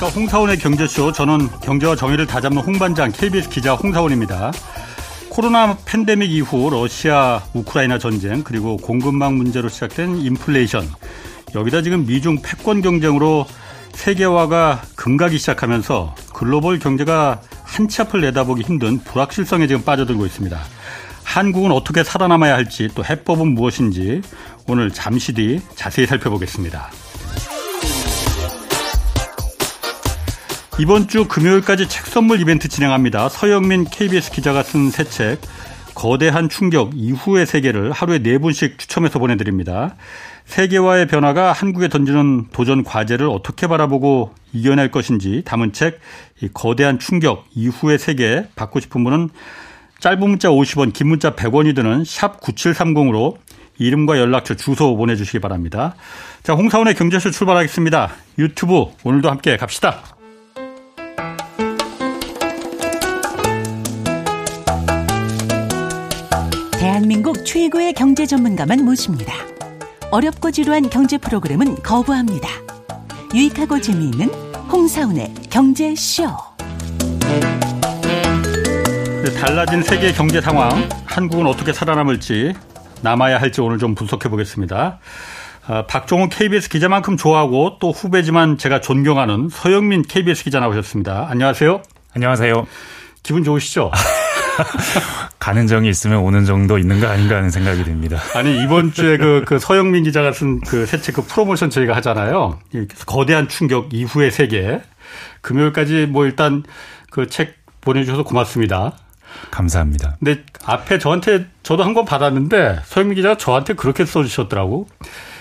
안녕하십니까. 홍사원의 경제쇼. 저는 경제와 정의를 다잡는 홍반장 KBS 기자 홍사원입니다. 코로나 팬데믹 이후 러시아 우크라이나 전쟁 그리고 공급망 문제로 시작된 인플레이션 여기다 지금 미중 패권 경쟁으로 세계화가 금가기 시작하면서 글로벌 경제가 한 치 앞을 내다보기 힘든 불확실성에 지금 빠져들고 있습니다. 한국은 어떻게 살아남아야 할지 또 해법은 무엇인지 오늘 잠시 뒤 자세히 살펴보겠습니다. 이번 주 금요일까지 책 선물 이벤트 진행합니다. 서영민 KBS 기자가 쓴 새 책 거대한 충격 이후의 세계를 하루에 네 분씩 추첨해서 보내드립니다. 세계화의 변화가 한국에 던지는 도전 과제를 어떻게 바라보고 이겨낼 것인지 담은 책 거대한 충격 이후의 세계 받고 싶은 분은 짧은 문자 50원, 긴 문자 100원이 드는 샵 9730으로 이름과 연락처, 주소 보내주시기 바랍니다. 자, 홍사원의 경제쇼 출발하겠습니다. 유튜브 오늘도 함께 갑시다. 대한민국 최고의 경제 전문가만 모십니다. 어렵고 지루한 경제 프로그램은 거부합니다. 유익하고 재미있는 홍사운의 경제쇼. 네, 달라진 세계 경제 상황, 한국은 어떻게 살아남을지 남아야 할지 오늘 좀 분석해 보겠습니다. 아, 박종훈 KBS 기자만큼 좋아하고 또 후배지만 제가 존경하는 서영민 KBS 기자 나오셨습니다. 안녕하세요. 안녕하세요. 기분 좋으시죠? 가는 정이 있으면 오는 정도 있는 거 아닌가 하는 생각이 듭니다. 아니 이번 주에 그, 그 서영민 기자가 쓴 그 새 책 그 프로모션 저희가 하잖아요. 거대한 충격 이후의 세계. 금요일까지 뭐 일단 그 책 보내주셔서 고맙습니다. 감사합니다. 근데 앞에 저한테 저도 한 권 받았는데 서영민 기자가 저한테 그렇게 써주셨더라고.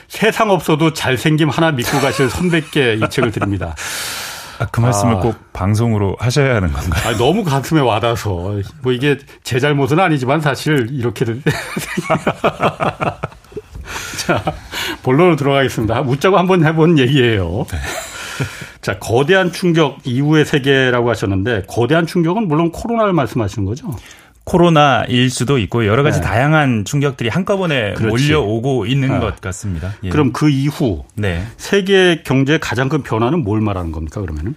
세상 없어도 잘생김 하나 믿고 가실 선배께 이 책을 드립니다. 아, 그 말씀을 아. 꼭 방송으로 하셔야 하는 건가요? 아니, 너무 가슴에 와닿아서 뭐 이게 제 잘못은 아니지만 사실 이렇게 자 본론으로 들어가겠습니다. 묻자고 한번 해본 얘기예요. 네. 자 거대한 충격 이후의 세계라고 하셨는데 거대한 충격은 물론 코로나를 말씀하시는 거죠? 코로나일 수도 있고 여러 가지 네. 다양한 충격들이 한꺼번에 그렇지. 몰려오고 있는 네. 것 같습니다. 예. 그럼 그 이후 네. 세계 경제의 가장 큰 변화는 뭘 말하는 겁니까 그러면은?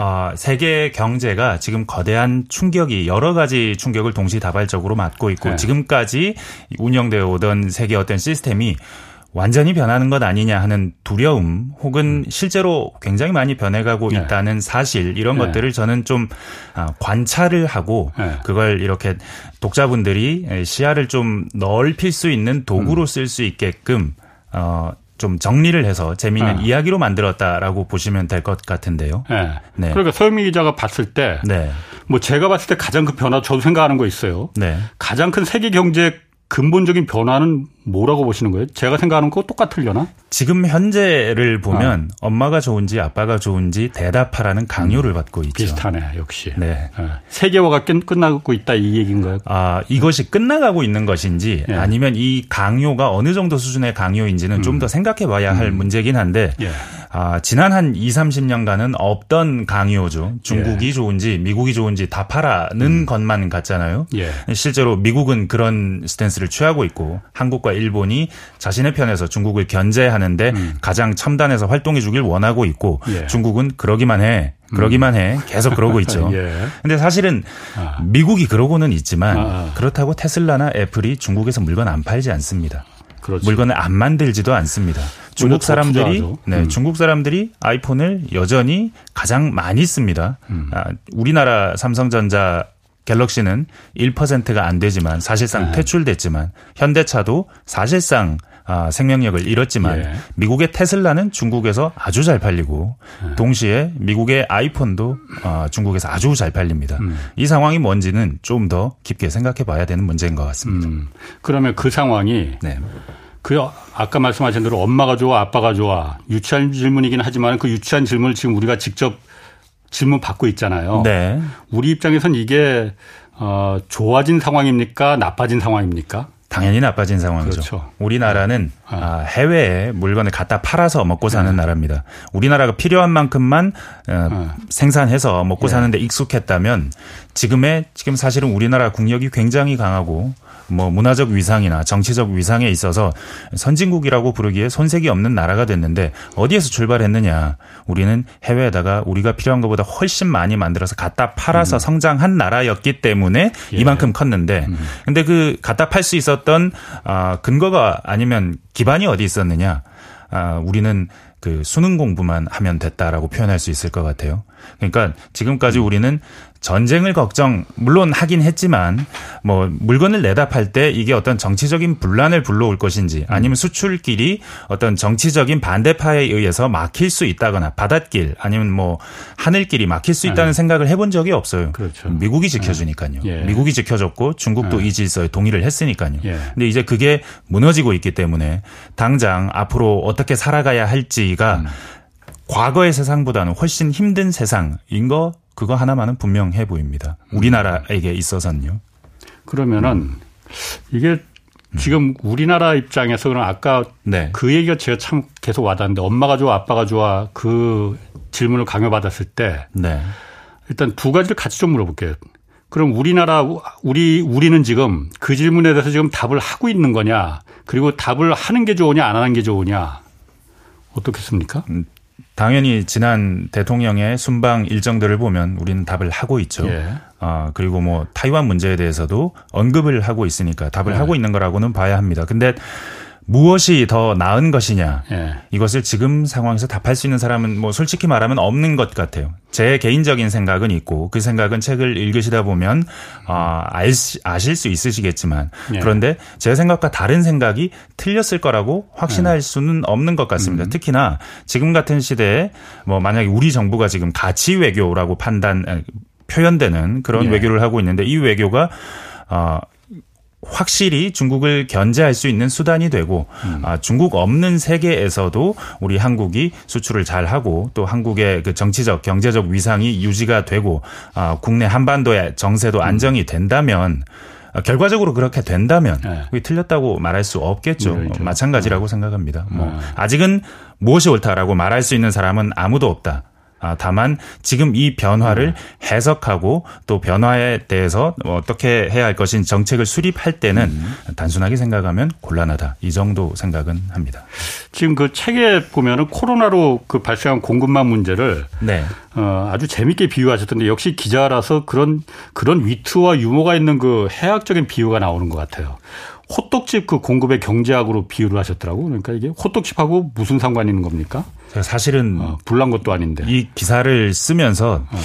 어, 세계 경제가 지금 거대한 충격이 여러 가지 충격을 동시다발적으로 맞고 있고 네. 지금까지 운영되어 오던 세계 어떤 시스템이 완전히 변하는 것 아니냐 하는 두려움 혹은 실제로 굉장히 많이 변해가고 네. 있다는 사실 이런 네. 것들을 저는 좀 아, 관찰을 하고 네. 그걸 이렇게 독자분들이 시야를 좀 넓힐 수 있는 도구로 음. 쓸수 있게끔 어, 좀 정리를 해서 재미있는 네. 이야기로 만들었다라고 보시면 될 것 같은데요. 네. 네. 그러니까 서유미 기자가 봤을 때, 네. 뭐 제가 봤을 때 가장 큰 변화 저도 생각하는 거 있어요. 네. 가장 큰 세계 경제 근본적인 변화는 뭐라고 보시는 거예요? 제가 생각하는 거 똑같으려나? 지금 현재를 보면 아. 엄마가 좋은지 아빠가 좋은지 대답하라는 강요를 음, 받고 있죠. 비슷하네, 역시. 네. 네. 세계화가 끝나고 있다 이 얘기인가요? 아, 이것이 끝나가고 있는 것인지 예. 아니면 이 강요가 어느 정도 수준의 강요인지는 음. 좀더 생각해 봐야 할 음. 문제긴 한데 예. 아, 지난 한 2, 30년간은 없던 강요죠. 중국이 예. 좋은지 미국이 좋은지 다 파라는 음. 것만 같잖아요. 예. 실제로 미국은 그런 스탠스를 취하고 있고 한국과 일본이 자신의 편에서 중국을 견제하는데 음. 가장 첨단에서 활동해 주길 원하고 있고 예. 중국은 그러기만 해. 그러기만 해. 계속 그러고 있죠. 예. 근데 사실은 아. 미국이 그러고는 있지만 아, 아. 그렇다고 테슬라나 애플이 중국에서 물건 안 팔지 않습니다. 그렇지. 물건을 안 만들지도 않습니다. 중국 사람들이 네, 음. 중국 사람들이 아이폰을 여전히 가장 많이 씁니다. 음. 아, 우리나라 삼성전자 갤럭시는 1%가 안 되지만 사실상 네. 퇴출됐지만 현대차도 사실상 아, 생명력을 잃었지만 예. 미국의 테슬라는 중국에서 아주 잘 팔리고 예. 동시에 미국의 아이폰도 아, 중국에서 아주 잘 팔립니다. 음. 이 상황이 뭔지는 좀 더 깊게 생각해 봐야 되는 문제인 것 같습니다. 음. 그러면 그 상황이 네. 그 아까 말씀하신 대로 엄마가 좋아 아빠가 좋아 유치한 질문이긴 하지만 그 유치한 질문을 지금 우리가 직접 질문 받고 있잖아요. 네. 우리 입장에선 이게 어 좋아진 상황입니까? 나빠진 상황입니까? 당연히 나빠진 상황이죠. 그렇죠. 우리나라는 네. 아, 해외에 물건을 갖다 팔아서 먹고 사는 네. 나라입니다. 우리나라가 필요한 만큼만 어, 네. 생산해서 먹고 예. 사는데 익숙했다면 지금의 지금 사실은 우리나라 국력이 굉장히 강하고 뭐 문화적 위상이나 정치적 위상에 있어서 선진국이라고 부르기에 손색이 없는 나라가 됐는데 어디에서 출발했느냐? 우리는 해외에다가 우리가 필요한 것보다 훨씬 많이 만들어서 갖다 팔아서 음. 성장한 나라였기 때문에 예. 이만큼 컸는데 음. 근데 그 갖다 팔 수 있었던 아 근거가 아니면 기반이 어디 있었느냐? 아 우리는 그 수능 공부만 하면 됐다라고 표현할 수 있을 것 같아요. 그러니까 지금까지 우리는 전쟁을 걱정 물론 하긴 했지만 뭐 물건을 내다 팔 때 이게 어떤 정치적인 분란을 불러올 것인지 아니면 수출길이 어떤 정치적인 반대파에 의해서 막힐 수 있다거나 바닷길 아니면 뭐 하늘길이 막힐 수 있다는 네. 생각을 해본 적이 없어요. 그렇죠. 미국이 지켜주니까요. 네. 예. 미국이 지켜줬고 중국도 네. 이 질서에 동의를 했으니까요. 예. 근데 이제 그게 무너지고 있기 때문에 당장 앞으로 어떻게 살아가야 할지가 음. 과거의 세상보다는 훨씬 힘든 세상인 거 그거 하나만은 분명해 보입니다. 우리나라에게 있어서는요. 그러면은 이게 지금 우리나라 입장에서 그럼 아까 네. 그 얘기가 제가 참 계속 와닿는데 엄마가 좋아 아빠가 좋아 그 질문을 강요받았을 때 네. 일단 두 가지를 같이 좀 물어볼게요. 그럼 우리나라 우리 우리는 지금 그 질문에 대해서 지금 답을 하고 있는 거냐? 그리고 답을 하는 게 좋으냐 안 하는 게 좋으냐? 어떻겠습니까? 음, 당연히 지난 대통령의 순방 일정들을 보면 우리는 답을 하고 있죠. 예. 아, 그리고 뭐 타이완 문제에 대해서도 언급을 하고 있으니까 답을 예. 하고 있는 거라고는 봐야 합니다. 근데 무엇이 더 나은 것이냐 예. 이것을 지금 상황에서 답할 수 있는 사람은 뭐 솔직히 말하면 없는 것 같아요. 제 개인적인 생각은 있고 그 생각은 책을 읽으시다 보면 아, 알, 아실 수 있으시겠지만 예. 그런데 제 생각과 다른 생각이 틀렸을 거라고 확신할 예. 수는 없는 것 같습니다. 음. 특히나 지금 같은 시대에 뭐 만약에 우리 정부가 지금 가치 외교라고 판단 표현되는 그런 예. 외교를 하고 있는데 이 외교가 어, 확실히 중국을 견제할 수 있는 수단이 되고 음. 아, 중국 없는 세계에서도 우리 한국이 수출을 잘 하고 또 한국의 그 정치적 경제적 위상이 유지가 되고 아, 국내 한반도의 정세도 음. 안정이 된다면 아, 결과적으로 그렇게 된다면 네. 그게 틀렸다고 말할 수 없겠죠. 네, 마찬가지라고 네. 생각합니다. 뭐 네. 아직은 무엇이 옳다라고 말할 수 있는 사람은 아무도 없다. 아, 다만 지금 이 변화를 해석하고 또 변화에 대해서 어떻게 해야 할 것인 정책을 수립할 때는 음. 단순하게 생각하면 곤란하다. 이 정도 생각은 합니다. 지금 그 책에 보면은 코로나로 그 발생한 공급망 문제를 네. 어, 아주 재밌게 비유하셨던데 역시 기자라서 그런 그런 위트와 유머가 있는 그 해학적인 비유가 나오는 것 같아요. 호떡집 그 공급의 경제학으로 비유를 하셨더라고. 그러니까 이게 호떡집하고 무슨 상관이 있는 겁니까? 사실은 어, 불난 것도 아닌데 이 기사를 쓰면서 어.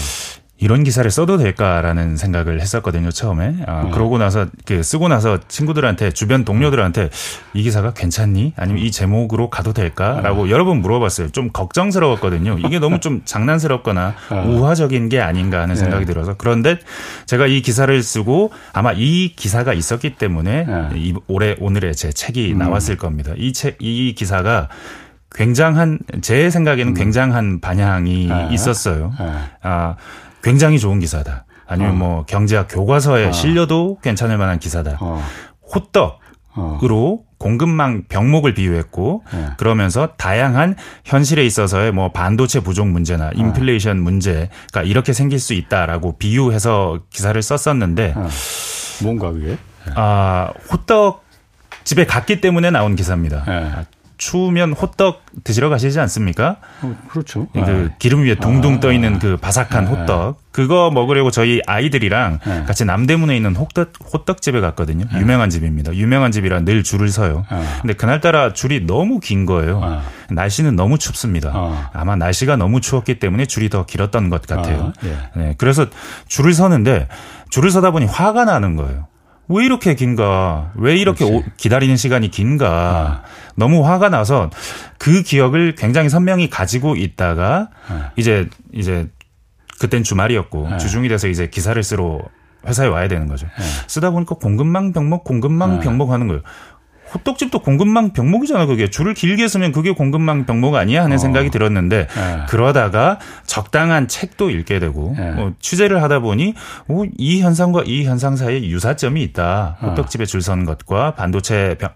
이런 기사를 써도 될까라는 생각을 했었거든요 처음에. 아, 어. 그러고 나서 그 쓰고 나서 친구들한테 주변 동료들한테 이 기사가 괜찮니? 아니면 이 제목으로 가도 될까?라고 어. 여러 번 물어봤어요. 좀 걱정스러웠거든요. 이게 너무 좀 장난스럽거나 어. 우화적인 게 아닌가 하는 생각이 네. 들어서 그런데 제가 이 기사를 쓰고 아마 이 기사가 있었기 때문에 네. 이 올해 오늘의 제 책이 음. 나왔을 겁니다. 이 책이 기사가 굉장한 제 생각에는 음. 굉장한 반향이 네. 있었어요. 네. 아 굉장히 좋은 기사다. 아니면 어. 뭐 경제학 교과서에 어. 실려도 괜찮을 만한 기사다. 어. 호떡으로 어. 공급망 병목을 비유했고 네. 그러면서 다양한 현실에 있어서의 뭐 반도체 부족 문제나 어. 인플레이션 문제가 이렇게 생길 수 있다라고 비유해서 기사를 썼었는데 어. 뭔가 그게? 아 호떡 집에 갔기 때문에 나온 기사입니다. 네. 추우면 호떡 드시러 가시지 않습니까? 어, 그렇죠. 그 네. 기름 위에 둥둥 아. 떠 있는 그 바삭한 네. 호떡. 그거 먹으려고 저희 아이들이랑 네. 같이 남대문에 있는 호떡 호떡집에 갔거든요. 네. 유명한 집입니다. 유명한 집이라 늘 줄을 서요. 네. 근데 그날따라 줄이 너무 긴 거예요. 네. 날씨는 너무 춥습니다. 어. 아마 날씨가 너무 추웠기 때문에 줄이 더 길었던 것 같아요. 어, 예. 네. 그래서 줄을 서는데 줄을 서다 보니 화가 나는 거예요. 왜 이렇게 긴가? 왜 이렇게 오, 기다리는 시간이 긴가? 아. 너무 화가 나서 그 기억을 굉장히 선명히 가지고 있다가 아. 이제 이제 그땐 주말이었고 아. 주중이 돼서 이제 기사를 쓰러 회사에 와야 되는 거죠. 아. 쓰다 보니까 공급망 병목 공급망 아. 병목 하는 거예요. 호떡집도 공급망 병목이잖아 그게 줄을 길게 서면 그게 공급망 병목 아니야 하는 어. 생각이 들었는데 네. 그러다가 적당한 책도 읽게 되고 네. 뭐 취재를 하다 보니 오, 이 현상과 이 현상 사이에 유사점이 있다 어. 호떡집에 줄 서는 것과 반도체 병,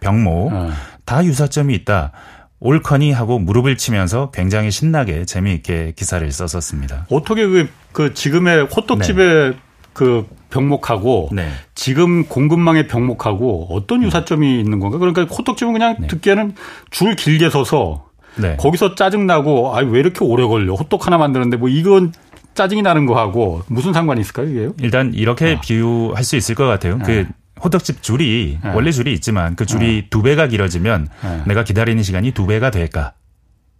병목 어. 다 유사점이 있다. 옳거니 하고 무릎을 치면서 굉장히 신나게 재미있게 기사를 썼었습니다. 어떻게 그, 그 지금의 호떡집의 네. 그 병목하고 네. 지금 공급망의 병목하고 어떤 유사점이 있는 건가? 그러니까 호떡집은 그냥 네. 듣기에는 줄 길게 서서 네. 거기서 짜증 나고 아왜 이렇게 오래 걸려? 호떡 하나 만드는데 뭐 이건 짜증이 나는 거하고 무슨 상관이 있을까요, 이게요? 일단 이렇게 아. 비유할 수 있을 것 같아요. 그 네. 호떡집 줄이 네. 원래 줄이 있지만 그 줄이 네. 두 배가 길어지면 내가 기다리는 시간이 두 배가 될까?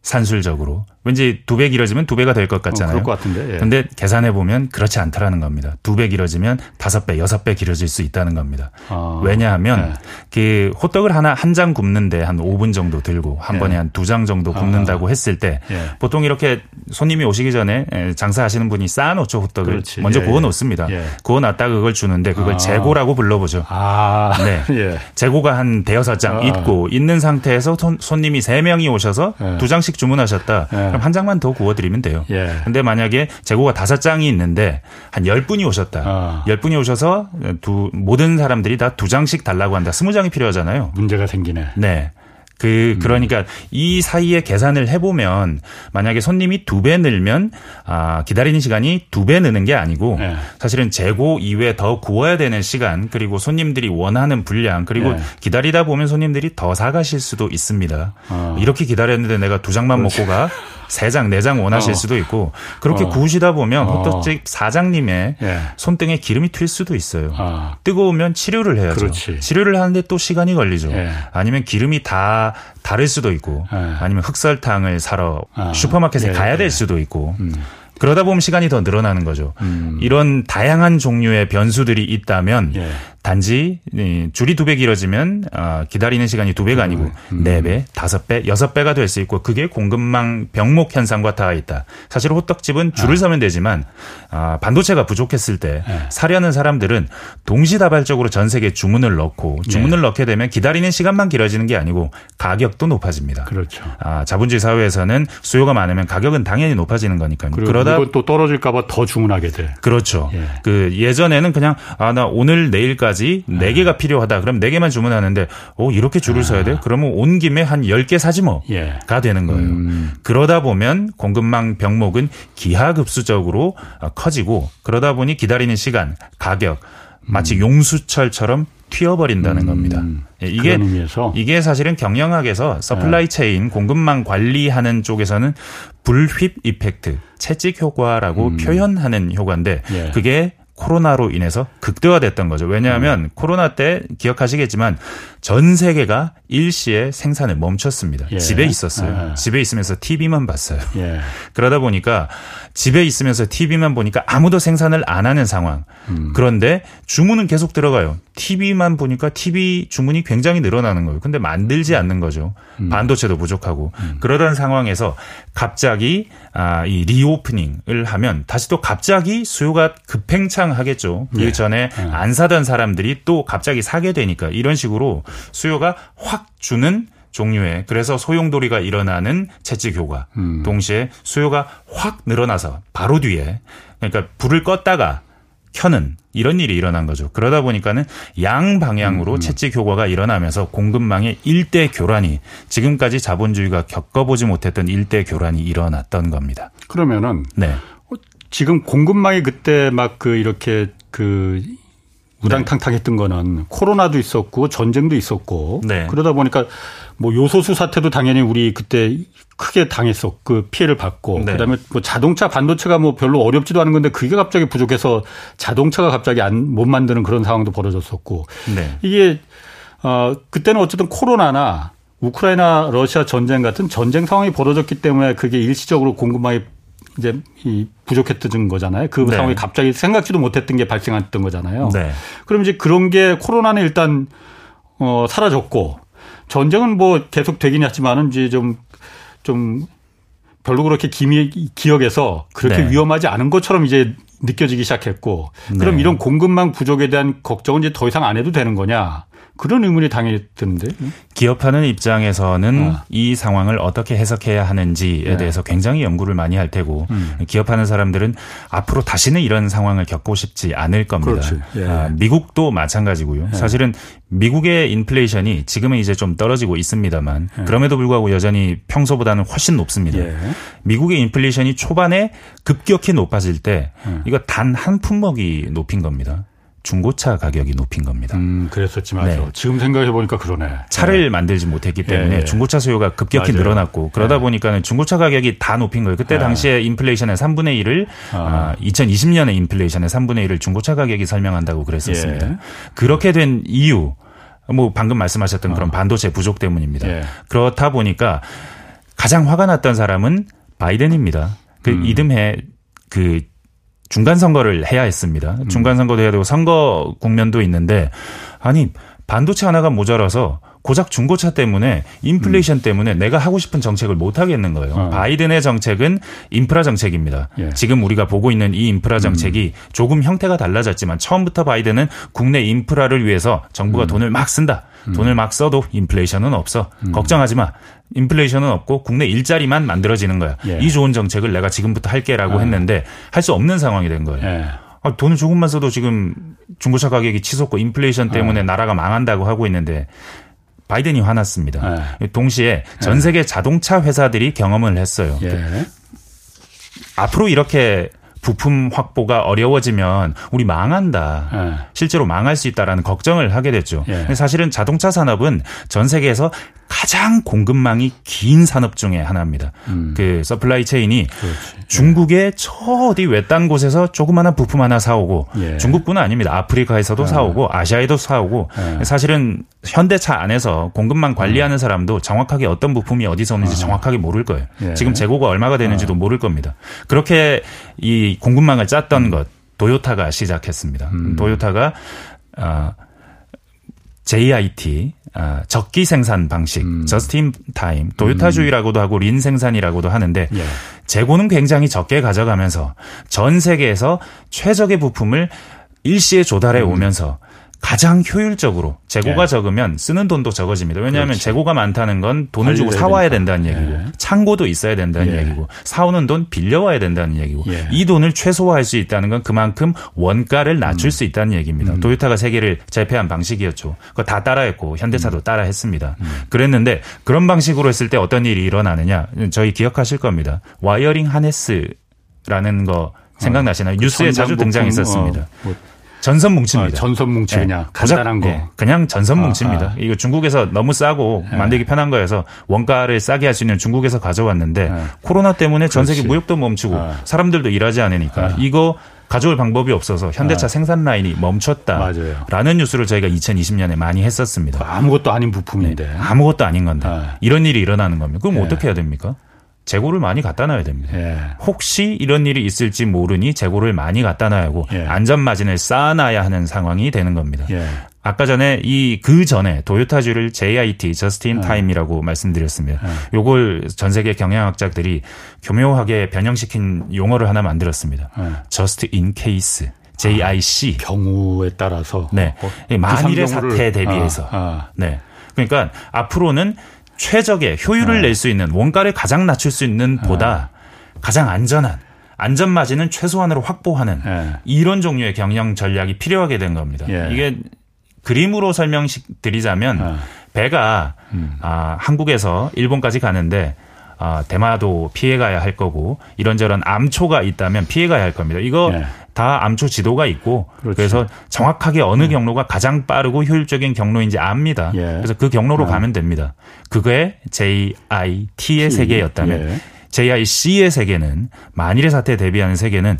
산술적으로 왠지 두 배 길어지면 두 배가 될 것 같잖아요. 어, 그럴 것 같은데. 예. 근데 계산해 보면 그렇지 않다라는 겁니다. 두 배 길어지면 다섯 배, 여섯 배 길어질 수 있다는 겁니다. 아, 왜냐하면 예. 그 호떡을 하나 한 장 굽는데 한 5분 정도 들고 한 예. 번에 한 두 장 정도 굽는다고 아, 했을 때 예. 보통 이렇게 손님이 오시기 전에 예, 장사하시는 분이 쌓아놓죠 호떡을 그렇지. 먼저 예, 구워 놓습니다. 구워 놨다 그걸 주는데 그걸 아. 재고라고 불러보죠. 아. 네. 재고가 한 대여섯 장 아. 있고 있는 상태에서 손 님이 세 명이 오셔서 두 장씩 주문하셨다. 그럼 한 장만 더 구워드리면 돼요. 예. 근데 만약에 재고가 다섯 장이 있는데 한 열 분이 오셨다. 아. 열 분이 오셔서 두 모든 사람들이 다 두 장씩 달라고 한다. 스무 장이 필요하잖아요. 문제가 생기네. 네. 그 음. 그러니까 이 사이에 계산을 해보면 만약에 손님이 두 배 늘면 아 기다리는 시간이 두 배 느는 게 아니고 네. 사실은 재고 이외에 더 구워야 되는 시간 그리고 손님들이 원하는 분량 그리고 네. 기다리다 보면 손님들이 더 사가실 수도 있습니다. 어. 이렇게 기다렸는데 내가 두 장만 그렇지. 먹고 가 세 장, 네 장 원하실 어. 수도 있고 그렇게 어. 구우시다 보면 어. 호떡집 사장님의 예. 손등에 기름이 튈 수도 있어요. 아. 뜨거우면 치료를 해야죠. 그렇지. 치료를 하는데 또 시간이 걸리죠. 예. 아니면 기름이 다 다를 수도 있고 예. 아니면 흑설탕을 사러 아. 슈퍼마켓에 예, 가야 될 예. 수도 있고 음. 그러다 보면 시간이 더 늘어나는 거죠. 음. 이런 다양한 종류의 변수들이 있다면 예. 단지 줄이 두 배 길어지면 어, 기다리는 시간이 두 배가 아니고 음. 네 배, 다섯 배, 여섯 배가 될 수 있고 그게 공급망 병목 현상과 닿아 있다. 사실 호떡집은 줄을 아. 서면 되지만 아, 반도체가 부족했을 때 네. 사려는 사람들은 동시다발적으로 전 세계 주문을 넣고 주문을 네. 넣게 되면 기다리는 시간만 길어지는 게 아니고 가격도 높아집니다. 그렇죠. 아, 자본주의 사회에서는 수요가 많으면 가격은 당연히 높아지는 거니까요. 그러다 또 떨어질까봐 더 주문하게 돼. 그렇죠. 예. 그 예전에는 그냥 아 나 오늘 내일까지 개까지 네 개가 필요하다. 그럼 네 개만 주문하는데 오 이렇게 줄을 아. 서야 돼? 그러면 온 김에 한 10개 사지 뭐가 예. 되는 거예요. 음. 그러다 보면 공급망 병목은 기하급수적으로 커지고 그러다 보니 기다리는 시간, 가격 마치 음. 용수철처럼 튀어버린다는 음. 겁니다. 예, 이게 이게 사실은 경영학에서 supply 네. 체인 공급망 관리하는 쪽에서는 bullwhip effect, 채찍 효과라고 음. 표현하는 효과인데 예. 그게 코로나로 인해서 극대화됐던 거죠. 왜냐하면 음. 코로나 때 기억하시겠지만 전 세계가 일시에 생산을 멈췄습니다. 예. 집에 있었어요. 예. 집에 있으면서 TV만 봤어요. 예. 그러다 보니까 집에 있으면서 TV만 보니까 아무도 생산을 안 하는 상황. 음. 그런데 주문은 계속 들어가요. TV만 보니까 TV 주문이 굉장히 늘어나는 거예요. 근데 만들지 음. 않는 거죠. 음. 반도체도 부족하고. 음. 그러던 상황에서 갑자기 아, 이 리오프닝을 하면 다시 또 갑자기 수요가 급팽창하겠죠. 그 예. 전에 예. 안 사던 사람들이 또 갑자기 사게 되니까 이런 식으로 수요가 확 주는 종류의 그래서 소용돌이가 일어나는 채찍 효과 음. 동시에 수요가 확 늘어나서 바로 뒤에 그러니까 불을 껐다가 켜는 이런 일이 일어난 거죠. 그러다 보니까는 양 방향으로 음. 채찍 효과가 일어나면서 공급망의 일대 교란이 지금까지 자본주의가 겪어보지 못했던 일대 교란이 일어났던 겁니다. 그러면은 네. 지금 공급망이 그때 막 그 이렇게 그 우당탕탕했던 거는 코로나도 있었고 전쟁도 있었고 네. 그러다 보니까 뭐 요소수 사태도 당연히 우리 그때 크게 당했어. 그 피해를 받고 네. 그다음에 뭐 자동차 반도체가 뭐 별로 어렵지도 않은 건데 그게 갑자기 부족해서 자동차가 갑자기 안 못 만드는 그런 상황도 벌어졌었고 네. 이게 어 그때는 어쨌든 코로나나 우크라이나 러시아 전쟁 같은 전쟁 상황이 벌어졌기 때문에 그게 일시적으로 공급망이 이제 이 부족했던 거잖아요. 그 네. 상황이 갑자기 생각지도 못했던 게 발생했던 거잖아요. 네. 그럼 이제 그런 게 코로나는 일단 어 사라졌고 전쟁은 뭐 계속 되긴 했지만은 이제 좀, 좀 별로 그렇게 기미, 기억에서 그렇게 네. 위험하지 않은 것처럼 이제 느껴지기 시작했고 그럼 네. 이런 공급망 부족에 대한 걱정은 이제 더 이상 안 해도 되는 거냐. 그런 의문이 당연히 드는데. 기업하는 입장에서는 어. 이 상황을 어떻게 해석해야 하는지에 네. 대해서 굉장히 연구를 많이 할 테고 음. 기업하는 사람들은 앞으로 다시는 이런 상황을 겪고 싶지 않을 겁니다. 예. 아, 미국도 마찬가지고요. 예. 사실은 미국의 인플레이션이 지금은 이제 좀 떨어지고 있습니다만 예. 그럼에도 불구하고 여전히 평소보다는 훨씬 높습니다. 예. 미국의 인플레이션이 초반에 급격히 높아질 때 예. 이거 단 한 품목이 높인 겁니다. 중고차 가격이 높인 겁니다. 음, 그랬었지 맞아. 네. 지금 생각해 보니까 그러네. 차를 네. 만들지 못했기 때문에 네. 중고차 수요가 급격히 맞아요. 늘어났고 그러다 네. 보니까는 중고차 가격이 다 높인 거예요. 그때 네. 당시에 인플레이션의 3분의 1을 아. 아, 2020년에 인플레이션의 3분의 1을 중고차 가격이 설명한다고 그랬었습니다. 예. 그렇게 된 이유 뭐 방금 말씀하셨던 어. 그런 반도체 부족 때문입니다. 예. 그렇다 보니까 가장 화가 났던 사람은 바이든입니다. 그 음. 이듬해 그 중간 선거를 해야 했습니다. 음. 중간 선거도 해야 되고 선거 국면도 있는데 아니 반도체 하나가 모자라서 고작 중고차 때문에 인플레이션 음. 때문에 내가 하고 싶은 정책을 못 하겠는 거예요. 어. 바이든의 정책은 인프라 정책입니다. 예. 지금 우리가 보고 있는 이 인프라 정책이 음. 조금 형태가 달라졌지만 처음부터 바이든은 국내 인프라를 위해서 정부가 음. 돈을 막 쓴다. 음. 돈을 막 써도 인플레이션은 없어. 음. 걱정하지 마. 인플레이션은 없고 국내 일자리만 만들어지는 거야. 예. 이 좋은 정책을 내가 지금부터 할게라고 아. 했는데 할 수 없는 상황이 된 거예요. 예. 아, 돈을 조금만 써도 지금 중고차 가격이 치솟고 인플레이션 때문에 아. 나라가 망한다고 하고 있는데 바이든이 화났습니다. 네. 동시에 전 세계 네. 자동차 회사들이 경험을 했어요. 예. 앞으로 이렇게 부품 확보가 어려워지면 우리 망한다. 예. 실제로 망할 수 있다라는 걱정을 하게 됐죠. 예. 사실은 자동차 산업은 전 세계에서 가장 공급망이 긴 산업 중에 하나입니다. 음. 그 supply chain이 그렇지. 중국의 저 어디 외딴 곳에서 조그마한 부품 하나 사오고 예. 중국뿐은 아닙니다. 아프리카에서도 아. 사오고 아시아에도 사오고 예. 사실은 현대차 안에서 공급망 관리하는 음. 사람도 정확하게 어떤 부품이 어디서 오는지 아. 정확하게 모를 거예요. 예. 지금 재고가 얼마가 되는지도 아. 모를 겁니다. 그렇게 이 공급망을 짰던 음. 것 도요타가 시작했습니다. 음. 도요타가 아 JIT 아, 적기 생산 방식, 음. just in time, 도요타주의라고도 하고 lean 생산이라고도 하는데 예. 재고는 굉장히 적게 가져가면서 전 세계에서 최적의 부품을 일시에 조달해 음. 오면서 가장 효율적으로 재고가 예. 적으면 쓰는 돈도 적어집니다. 왜냐하면 그렇지. 재고가 많다는 건 돈을 주고 사와야 된다는 얘기고 예. 창고도 있어야 된다는 예. 얘기고 사오는 돈 빌려와야 된다는 얘기고 예. 이 돈을 최소화할 수 있다는 건 그만큼 원가를 낮출 음. 수 있다는 얘기입니다. 음. 도요타가 세계를 제패한 방식이었죠. 그거 다 따라했고 현대차도 음. 따라했습니다. 음. 그랬는데 그런 방식으로 했을 때 어떤 일이 일어나느냐 저희 기억하실 겁니다. wiring harness라는 거 생각나시나요? 어, 뉴스에 자주 등장했었습니다. 어, 뭐. 전선 뭉칩니다. 아, 전선 뭉치 그냥 네. 간단한 거. 네. 그냥 전선 아, 뭉칩니다. 아. 이거 중국에서 너무 싸고 네. 만들기 편한 거여서 원가를 싸게 할 수 있는 중국에서 가져왔는데 네. 코로나 때문에 전 세계 무역도 멈추고 아. 사람들도 일하지 않으니까 아. 이거 가져올 방법이 없어서 현대차 아. 생산 라인이 멈췄다라는 맞아요. 뉴스를 저희가 2020년에 많이 했었습니다. 아무것도 아닌 부품인데 네. 아무것도 아닌 건데 이런 일이 일어나는 겁니다. 그럼 네. 어떻게 해야 됩니까? 재고를 많이 갖다 놔야 됩니다. 예. 혹시 이런 일이 있을지 모르니 재고를 많이 갖다 놔야 하고 예. 안전 마진을 쌓아놔야 하는 상황이 되는 겁니다. 예. 아까 전에 이 그 전에 도요타주를 JIT 저스틴 타임이라고 말씀드렸습니다. 예. 요걸 전 세계 경영학자들이 교묘하게 변형시킨 용어를 하나 만들었습니다. Just in case. JIC. 아, 경우에 따라서. 네. 어, 만일의 사태에 대비해서. 아, 아. 네. 그러니까 앞으로는 최적의 효율을 네. 낼수 있는 원가를 가장 낮출 수 있는 네. 보다 가장 안전한 안전 마진은 최소한으로 확보하는 네. 이런 종류의 경영 전략이 필요하게 된 겁니다. 예. 이게 그림으로 설명드리자면 네. 배가 음. 아, 한국에서 일본까지 가는데 아, 대마도 피해가야 할 거고 이런저런 암초가 있다면 피해가야 할 겁니다. 이거 네. 다 암초 지도가 있고 그렇지. 그래서 정확하게 어느 네. 경로가 가장 빠르고 효율적인 경로인지 압니다. 예. 그래서 그 경로로 아. 가면 됩니다. 그게 JIT의 T. 세계였다면 예. JIC의 세계는 만일의 사태에 대비하는 세계는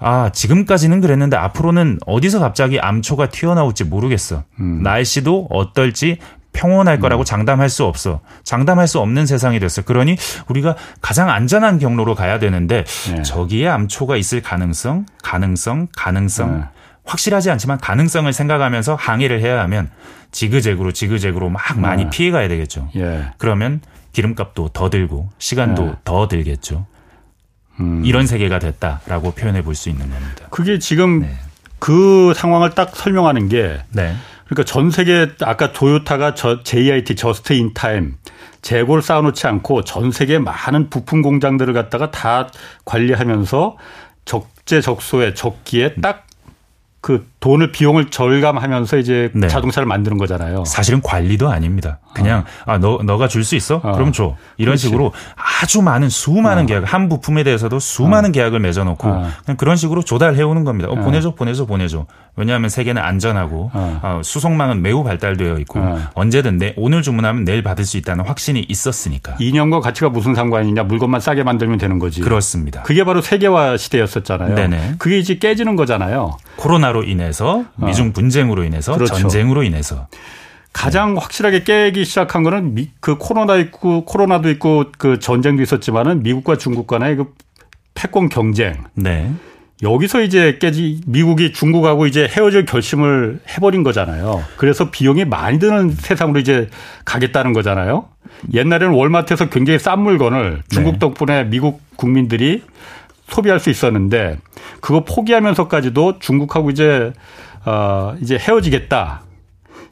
아, 지금까지는 그랬는데 앞으로는 어디서 갑자기 암초가 튀어나올지 모르겠어. 음. 날씨도 어떨지 평온할 거라고 음. 장담할 수 없어. 장담할 수 없는 세상이 됐어. 그러니 우리가 가장 안전한 경로로 가야 되는데 네. 저기에 암초가 있을 가능성, 가능성, 가능성 네. 확실하지 않지만 가능성을 생각하면서 항해를 해야 하면 지그재그로 지그재그로 막 많이 네. 피해 가야 되겠죠. 예. 그러면 기름값도 더 들고 시간도 네. 더 들겠죠. 음. 이런 세계가 됐다라고 표현해 볼 수 있는 겁니다. 그게 지금 네. 그 상황을 딱 설명하는 게 네. 그러니까 전 세계 아까 토요타가 저 JIT just in time 재고를 쌓아놓지 않고 전 세계 많은 부품 공장들을 갖다가 다 관리하면서 적재적소에 적기에 딱 그 돈을 비용을 절감하면서 이제 네. 자동차를 만드는 거잖아요. 사실은 관리도 아닙니다. 그냥 어. 아너 너가 줄 수 있어? 어. 그럼 줘. 이런 그렇지. 식으로 아주 많은 수많은 어. 계약 한 부품에 대해서도 수많은 어. 계약을 맺어놓고 어. 그냥 그런 식으로 조달해 오는 겁니다. 어, 보내줘 보내줘 보내줘. 왜냐하면 세계는 안전하고 수송망은 매우 발달되어 있고 언제든 내 오늘 주문하면 내일 받을 수 있다는 확신이 있었으니까. 이념과 가치가 무슨 상관이냐? 물건만 싸게 만들면 되는 거지. 그렇습니다. 그게 바로 세계화 시대였었잖아요. 네네. 그게 이제 깨지는 거잖아요. 코로나로 인해서 미중 분쟁으로 인해서 그렇죠. 전쟁으로 인해서 가장 네. 확실하게 깨기 시작한 거는 미, 그 코로나 있고 코로나도 있고 그 전쟁도 있었지만은 미국과 중국 간의 그 패권 경쟁. 네. 여기서 이제 깨지 미국이 중국하고 이제 헤어질 결심을 해버린 거잖아요. 그래서 비용이 많이 드는 세상으로 이제 가겠다는 거잖아요. 옛날에는 월마트에서 굉장히 싼 물건을 중국 네. 덕분에 미국 국민들이 소비할 수 있었는데 그거 포기하면서까지도 중국하고 이제 어 이제 헤어지겠다.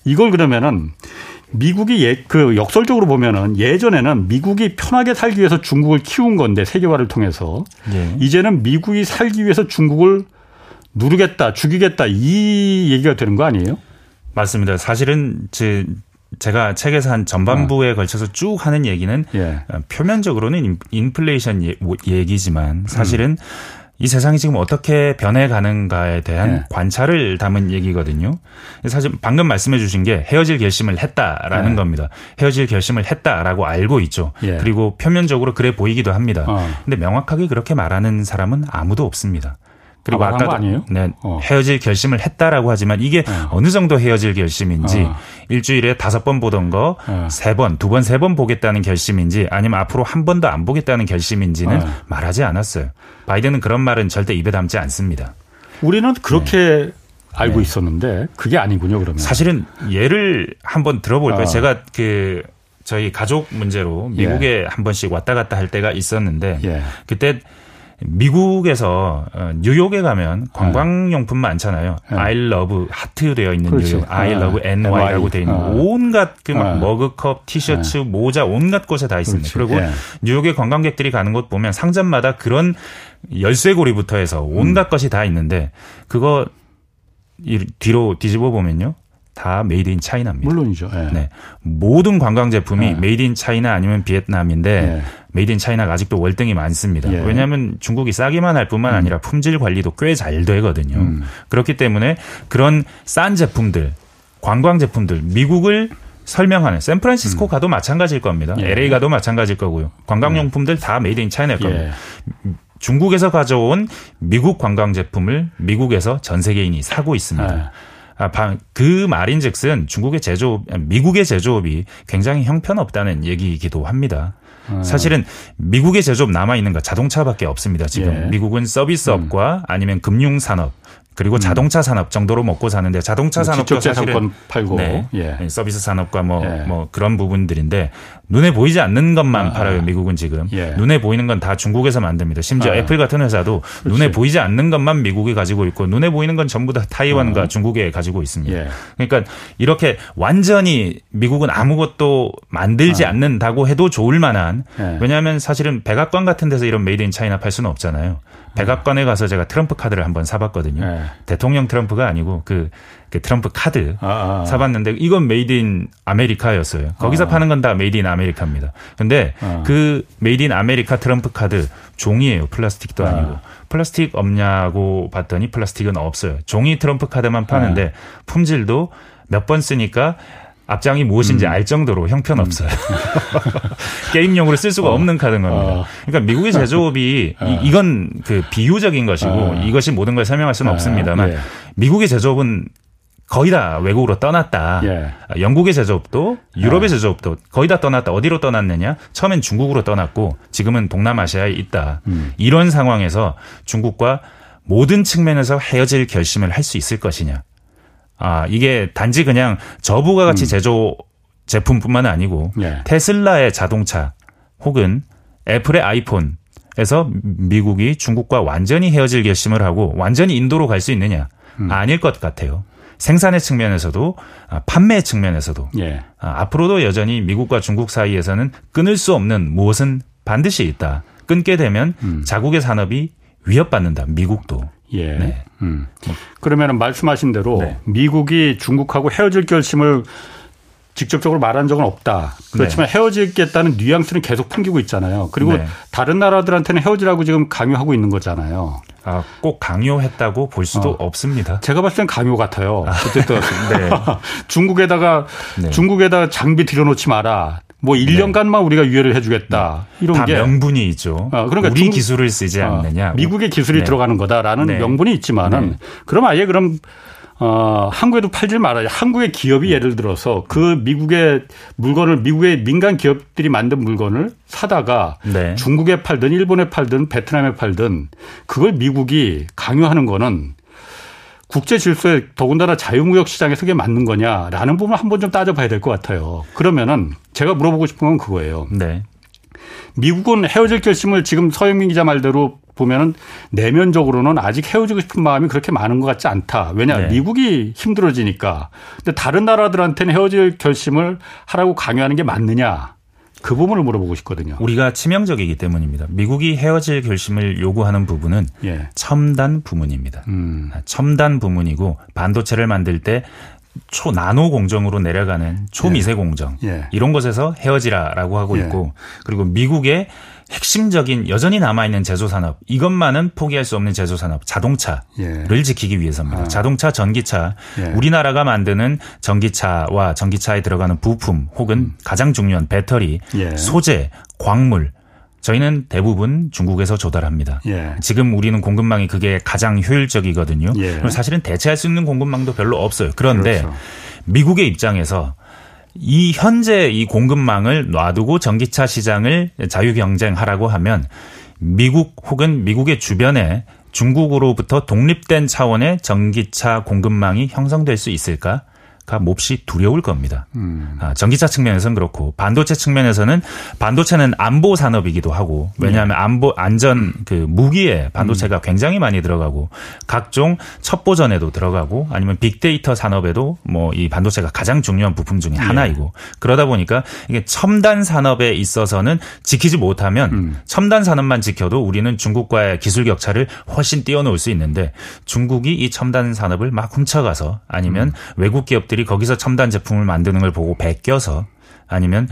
이걸 그러면은 미국이 예, 그 역설적으로 보면은 예전에는 미국이 편하게 살기 위해서 중국을 키운 건데 세계화를 통해서 예. 이제는 미국이 살기 위해서 중국을 누르겠다, 죽이겠다 이 얘기가 되는 거 아니에요? 맞습니다. 사실은 제 제가 책에서 한 전반부에 어. 걸쳐서 쭉 하는 얘기는 예. 표면적으로는 인플레이션 예, 얘기지만 사실은 음. 이 세상이 지금 어떻게 변해가는가에 대한 네. 관찰을 담은 얘기거든요. 사실 방금 말씀해 주신 게 헤어질 결심을 했다라는 네. 겁니다. 헤어질 결심을 했다라고 알고 있죠. 예. 그리고 표면적으로 그래 보이기도 합니다. 어. 근데 명확하게 그렇게 말하는 사람은 아무도 없습니다. 그리고 아, 까도 아니에요? 네, 어. 헤어질 결심을 했다라고 하지만 이게 어. 어느 정도 헤어질 결심인지 어. 일주일에 다섯 번 보던 거 세 번, 두 번, 세 번 보겠다는 결심인지 아니면 앞으로 한 번도 안 보겠다는 결심인지는 어. 말하지 않았어요. 바이든은 그런 말은 절대 입에 담지 않습니다. 우리는 그렇게 네. 알고 네. 있었는데 그게 아니군요, 그러면. 사실은 예를 한번 들어볼까요? 어. 제가 그 저희 가족 문제로 미국에 예. 한 번씩 왔다 갔다 할 때가 있었는데 예. 그때 미국에서 어, 뉴욕에 가면 관광용품 많잖아요. 네. I love 하트 되어 있는 그렇지. 뉴욕, I 네. love NY라고 되어 있는 어. 온갖 그막 네. 머그컵, 티셔츠, 네. 모자 온갖 곳에 다 있습니다. 그렇지. 그리고 네. 뉴욕에 관광객들이 가는 곳 보면 상점마다 그런 열쇠고리부터 해서 온갖 음. 것이 다 있는데 그거 뒤로 뒤집어 보면요. 다 made in China입니다. 물론이죠. 네. 네. 모든 관광 제품이 네. made in China 아니면 베트남인데 네. made in China가 아직도 월등히 많습니다. 예. 왜냐하면 중국이 싸기만 할 뿐만 음. 아니라 품질 관리도 꽤 잘 되거든요. 음. 그렇기 때문에 그런 싼 제품들, 관광 제품들, 미국을 설명하는 샌프란시스코 음. 가도 마찬가지일 겁니다. 예. LA 가도 마찬가지일 거고요. 관광용품들 다 made in China일 겁니다. 예. 중국에서 가져온 미국 관광 제품을 미국에서 전 세계인이 사고 있습니다. 예. 아, 그 말인즉슨 중국의 제조업, 미국의 제조업이 굉장히 형편없다는 얘기이기도 합니다. 아. 사실은 미국의 제조업 남아 있는 거 자동차밖에 없습니다. 지금 예. 미국은 서비스업과 음. 아니면 금융 산업 그리고 음. 자동차 산업 정도로 먹고 사는데 자동차 뭐 산업도 사실은 팔고 네, 예. 네, 서비스 산업과 뭐뭐 예. 뭐 그런 부분들인데 눈에 보이지 않는 것만 아, 팔아요 미국은 지금 예. 눈에 보이는 건 다 중국에서 만듭니다 심지어 아, 애플 같은 회사도 그렇지. 눈에 보이지 않는 것만 미국이 가지고 있고 눈에 보이는 건 전부 다 타이완과 아. 중국에 가지고 있습니다 예. 그러니까 이렇게 완전히 미국은 아무것도 만들지 아. 않는다고 해도 좋을 만한 예. 왜냐하면 사실은 백악관 같은 데서 이런 made in China 팔 수는 없잖아요 백악관에 가서 제가 트럼프 카드를 한번 사봤거든요. 네. 대통령 트럼프가 아니고 그, 그 트럼프 카드 아, 아, 아. 사봤는데 이건 made in America였어요. 거기서 아. 파는 건 다 made in America입니다. 근데 아. 그 made in America 트럼프 카드 종이에요. 플라스틱도 아. 아니고. 플라스틱 없냐고 봤더니 플라스틱은 없어요. 종이 트럼프 카드만 파는데 품질도 몇 번 쓰니까 앞장이 무엇인지 음. 알 정도로 형편없어요. 음. 게임용으로 쓸 수가 어. 없는 카드인 겁니다. 어. 그러니까 미국의 제조업이 어. 이, 건그 비유적인 것이고 어. 이것이 모든 걸 설명할 수는 어. 없습니다만 예. 미국의 제조업은 거의 다 외국으로 떠났다. 예. 영국의 제조업도 유럽의 예. 제조업도 거의 다 떠났다. 어디로 떠났느냐? 처음엔 중국으로 떠났고 지금은 동남아시아에 있다. 음. 이런 상황에서 중국과 모든 측면에서 헤어질 결심을 할 수 있을 것이냐? 아, 이게 단지 그냥 저부가 가치 음. 제조 제품뿐만 아니고 예. 테슬라의 자동차 혹은 애플의 아이폰 에서 미국이 중국과 완전히 헤어질 결심을 하고 완전히 인도로 갈 수 있느냐? 음. 아닐 것 같아요. 생산의 측면에서도 아, 판매 측면에서도 예. 아, 앞으로도 여전히 미국과 중국 사이에서는 끊을 수 없는 무엇은 반드시 있다. 끊게 되면 음. 자국의 산업이 위협받는다. 미국도. 예. 네. 음. 그러면은 말씀하신 대로 네. 미국이 중국하고 헤어질 결심을 직접적으로 말한 적은 없다. 그렇지만 네. 헤어지겠다는 뉘앙스는 계속 풍기고 있잖아요. 그리고 네. 다른 나라들한테는 헤어지라고 지금 강요하고 있는 거잖아요. 아, 꼭 강요했다고 볼 수도 어. 없습니다. 제가 봤을 땐 강요 같아요. 아. 어쨌든 네. 중국에다가 네. 중국에다가 장비 들여놓지 마라. 뭐 1년간만 우리가 유예를 해주겠다. 네. 이런 게 명분이 있죠. 어, 그러니까 우리 중국, 기술을 쓰지 어, 않느냐. 미국의 기술이 네. 들어가는 거다라는 명분이 있지만은 그럼 아예 그럼 어, 한국에도 팔지 말아야 한국의 기업이 예를 들어서 그 미국의 물건을 미국의 민간 기업들이 만든 물건을 사다가 네. 중국에 팔든 일본에 팔든 베트남에 팔든 그걸 미국이 강요하는 거는 국제 질서에 더군다나 자유무역 시장에서 그게 맞는 거냐라는 부분 을 한번 좀 따져봐야 될 것 같아요. 그러면은 제가 물어보고 싶은 건 그거예요. 네. 미국은 헤어질 결심을 지금 서영민 기자 말대로 보면은 내면적으로는 아직 헤어지고 싶은 마음이 그렇게 많은 것 같지 않다. 왜냐 네. 미국이 힘들어지니까. 근데 다른 나라들한테는 헤어질 결심을 하라고 강요하는 게 맞느냐? 그 부분을 물어보고 싶거든요. 우리가 치명적이기 때문입니다. 미국이 헤어질 결심을 요구하는 부분은 예. 첨단 부문입니다. 음. 첨단 부문이고 반도체를 만들 때 초 나노 공정으로 내려가는 초미세 예. 공정 예. 이런 곳에서 헤어지라라고 하고 예. 있고 그리고 미국의 핵심적인 여전히 남아있는 제조산업 이것만은 포기할 수 없는 제조산업 자동차를 예. 지키기 위해서입니다. 아. 자동차, 전기차 예. 우리나라가 만드는 전기차와 전기차에 들어가는 부품 혹은 음. 가장 중요한 배터리, 예. 소재, 광물 저희는 대부분 중국에서 조달합니다. 예. 지금 우리는 공급망이 그게 가장 효율적이거든요. 예. 사실은 대체할 수 있는 공급망도 별로 없어요. 그런데 그렇죠. 미국의 입장에서 이 현재 이 공급망을 놔두고 전기차 시장을 자유 경쟁하라고 하면 미국 혹은 미국의 주변에 중국으로부터 독립된 차원의 전기차 공급망이 형성될 수 있을까? 가 몹시 두려울 겁니다. 음. 아, 전기차 측면에서는 그렇고 반도체 측면에서는 반도체는 안보 산업이기도 하고 왜냐하면 네. 안보 안전 그 무기에 반도체가 음. 굉장히 많이 들어가고 각종 첩보전에도 들어가고 아니면 빅데이터 산업에도 뭐 이 반도체가 가장 중요한 부품 중에 예. 하나이고 그러다 보니까 이게 첨단 산업에 있어서는 지키지 못하면 음. 첨단 산업만 지켜도 우리는 중국과의 기술 격차를 훨씬 뛰어넘을 수 있는데 중국이 이 첨단 산업을 막 훔쳐가서 아니면 음. 외국 기업들이 기업들이 거기서 첨단 제품을 만드는 걸 보고 베껴서 아니면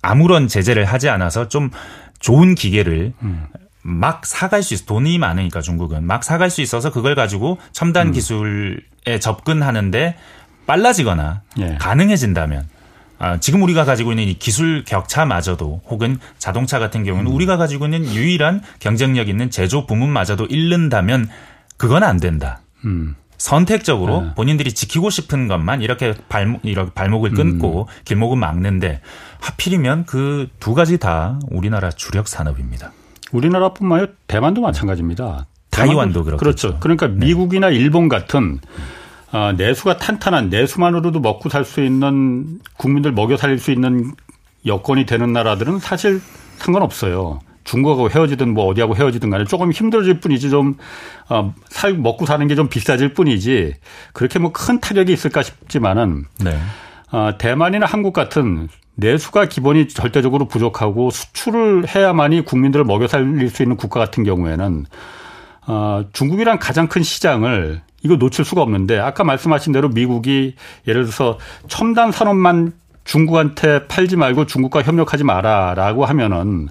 아무런 제재를 하지 않아서 좀 좋은 기계를 음. 막 사갈 수 있어 돈이 많으니까 중국은 막 사갈 수 있어서 그걸 가지고 첨단 음. 기술에 접근하는데 빨라지거나 예. 가능해진다면 아, 지금 우리가 가지고 있는 이 기술 격차마저도 혹은 자동차 같은 경우는 음. 우리가 가지고 있는 유일한 경쟁력 있는 제조 부문마저도 잃는다면 그건 안 된다. 음. 선택적으로 네. 본인들이 지키고 싶은 것만 이렇게 발목 이렇게 발목을 끊고 음. 길목은 막는데 하필이면 그 두 가지 다 우리나라 주력 산업입니다. 우리나라뿐만 아니라 대만도 마찬가지입니다. 타이완도 그렇죠. 그렇죠. 그러니까 네. 미국이나 일본 같은 어, 내수가 탄탄한 내수만으로도 먹고 살 수 있는 국민들 먹여 살릴 수 있는 여건이 되는 나라들은 사실 상관없어요. 중국하고 헤어지든 뭐 어디하고 헤어지든 간에 조금 힘들어질 뿐이지 좀, 어, 살, 먹고 사는 게 좀 비싸질 뿐이지 그렇게 뭐 큰 타격이 있을까 싶지만은, 네. 어, 대만이나 한국 같은 내수가 기본이 절대적으로 부족하고 수출을 해야만이 국민들을 먹여 살릴 수 있는 국가 같은 경우에는, 어, 중국이란 가장 큰 시장을 이거 놓칠 수가 없는데 아까 말씀하신 대로 미국이 예를 들어서 첨단 산업만 중국한테 팔지 말고 중국과 협력하지 마라라고 하면은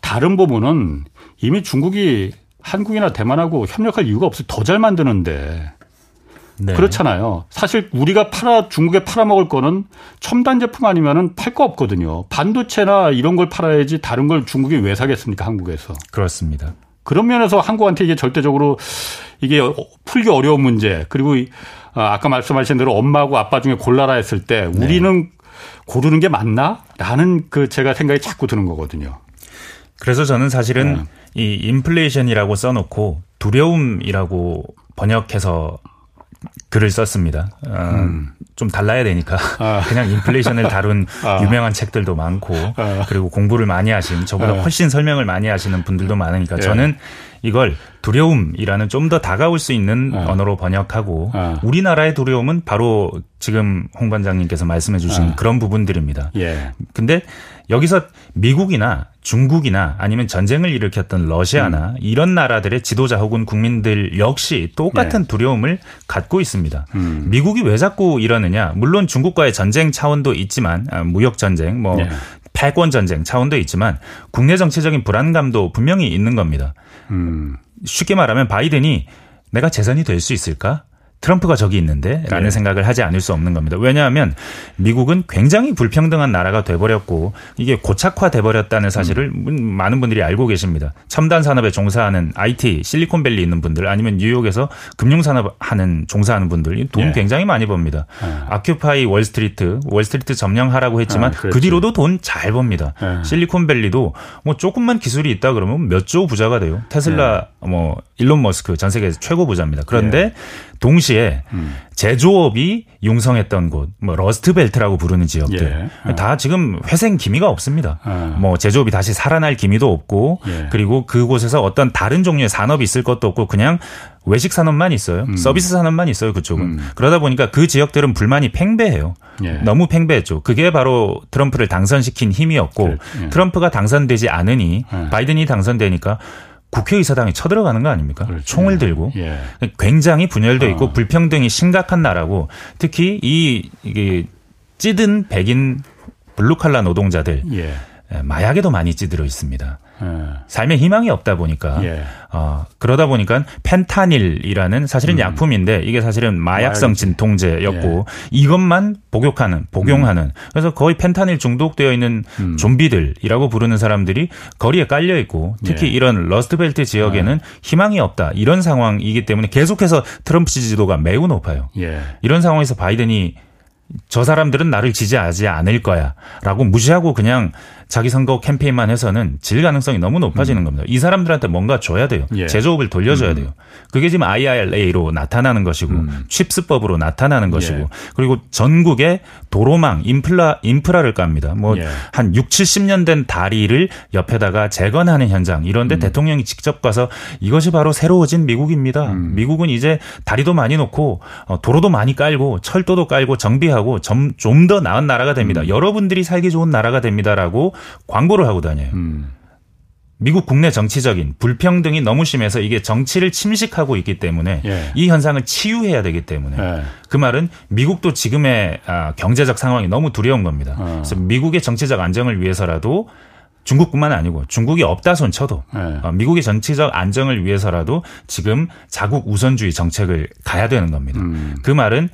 다른 부분은 이미 중국이 한국이나 대만하고 협력할 이유가 없어 더 잘 만드는데 네. 그렇잖아요. 사실 우리가 팔아 중국에 팔아먹을 거는 첨단 제품 아니면은 팔 거 없거든요. 반도체나 이런 걸 팔아야지 다른 걸 중국이 왜 사겠습니까? 한국에서. 그렇습니다. 그런 면에서 한국한테 이게 절대적으로 이게 풀기 어려운 문제 그리고 아, 아까 말씀하신 대로 엄마하고 아빠 중에 골라라 했을 때 네. 우리는 네. 고르는 게 맞나? 라는 그 제가 생각이 자꾸 드는 거거든요. 그래서 저는 사실은 네. 이 인플레이션이라고 써놓고 두려움이라고 번역해서 글을 썼습니다. 어, 음. 좀 달라야 되니까 아. 그냥 인플레이션을 다룬 아. 유명한 책들도 많고 아. 그리고 공부를 많이 하신 저보다 아. 훨씬 설명을 많이 하시는 분들도 많으니까 예. 저는 이걸 두려움이라는 좀 더 다가올 수 있는 어. 언어로 번역하고 어. 우리나라의 두려움은 바로 지금 홍 반장님께서 말씀해 주신 어. 그런 부분들입니다. 예. 근데 여기서 미국이나 중국이나 아니면 전쟁을 일으켰던 러시아나 음. 이런 나라들의 지도자 혹은 국민들 역시 똑같은 예. 두려움을 갖고 있습니다. 음. 미국이 왜 자꾸 이러느냐? 물론 중국과의 전쟁 차원도 있지만 아, 무역 전쟁, 뭐 예. 패권 전쟁 차원도 있지만 국내 정치적인 불안감도 분명히 있는 겁니다. 음. 쉽게 말하면 바이든이 내가 재선이 될 수 있을까? 트럼프가 저기 있는데 라는 네. 생각을 하지 않을 수 없는 겁니다. 왜냐하면 미국은 굉장히 불평등한 나라가 돼버렸고 이게 고착화 돼 버렸다는 사실을 음. 많은 분들이 알고 계십니다. 첨단 산업에 종사하는 IT 실리콘밸리 있는 분들 아니면 뉴욕에서 금융 산업 하는 종사하는 분들 돈 네. 굉장히 많이 법니다. 네. Occupy Wall Street 월스트리트 점령하라고 했지만 아, 그 뒤로도 돈 잘 법니다. 네. 실리콘밸리도 뭐 조금만 기술이 있다 그러면 몇 조 부자가 돼요. 테슬라 네. 뭐 일론 머스크 전 세계에서 최고 부자입니다. 그런데 네. 동시에 음. 제조업이 융성했던 곳, 뭐 러스트벨트라고 부르는 지역들 예. 다 지금 회생 기미가 없습니다. 아. 뭐 제조업이 다시 살아날 기미도 없고 예. 그리고 그곳에서 어떤 다른 종류의 산업이 있을 것도 없고 그냥 외식 산업만 있어요. 음. 서비스 산업만 있어요. 그쪽은. 음. 그러다 보니까 그 지역들은 불만이 팽배해요. 예. 너무 팽배했죠. 그게 바로 트럼프를 당선시킨 힘이었고 예. 트럼프가 당선되지 않으니 예. 바이든이 당선되니까 국회의사당에 쳐들어가는 거 아닙니까? 그렇죠. 총을 들고 예. 굉장히 분열돼 있고 어. 불평등이 심각한 나라고 특히 이 이게 찌든 백인 블루칼라 노동자들 예. 마약에도 많이 찌들어 있습니다. 예. 삶에 희망이 없다 보니까 예. 어, 그러다 보니까 펜타닐이라는 사실은 음. 약품인데 이게 사실은 마약성 진통제였고 예. 이것만 복용하는 복용하는 음. 그래서 거의 펜타닐 중독되어 있는 음. 좀비들이라고 부르는 사람들이 거리에 깔려 있고 특히 예. 이런 러스트벨트 지역에는 아. 희망이 없다 이런 상황이기 때문에 계속해서 트럼프 지지도가 매우 높아요. 예. 이런 상황에서 바이든이 저 사람들은 나를 지지하지 않을 거야. 라고 무시하고 그냥 자기 선거 캠페인만 해서는 질 가능성이 너무 높아지는 음. 겁니다. 이 사람들한테 뭔가 줘야 돼요. 예. 제조업을 돌려줘야 음. 돼요. 그게 지금 IRA로 나타나는 것이고 음. 칩스법으로 나타나는 것이고 예. 그리고 전국에 도로망 인프라 인프라를 깝니다. 뭐한 예. 6, 70년 된 다리를 옆에다가 재건하는 현장 이런데 음. 대통령이 직접 가서 이것이 바로 새로워진 미국입니다. 음. 미국은 이제 다리도 많이 놓고 어, 도로도 많이 깔고 철도도 깔고 정비하고 좀 더 나은 나라가 됩니다. 음. 여러분들이 살기 좋은 나라가 됩니다라고 광고를 하고 다녀요. 음. 미국 국내 정치적인 불평등이 너무 심해서 이게 정치를 침식하고 있기 때문에 예. 이 현상을 치유해야 되기 때문에 예. 그 말은 미국도 지금의 아, 경제적 상황이 너무 두려운 겁니다. 어. 그래서 미국의 정치적 안정을 위해서라도 중국뿐만 아니고 중국이 없다 손 쳐도 네. 어, 미국의 정치적 안정을 위해서라도 지금 자국 우선주의 정책을 가야 되는 겁니다. 음. 그 말은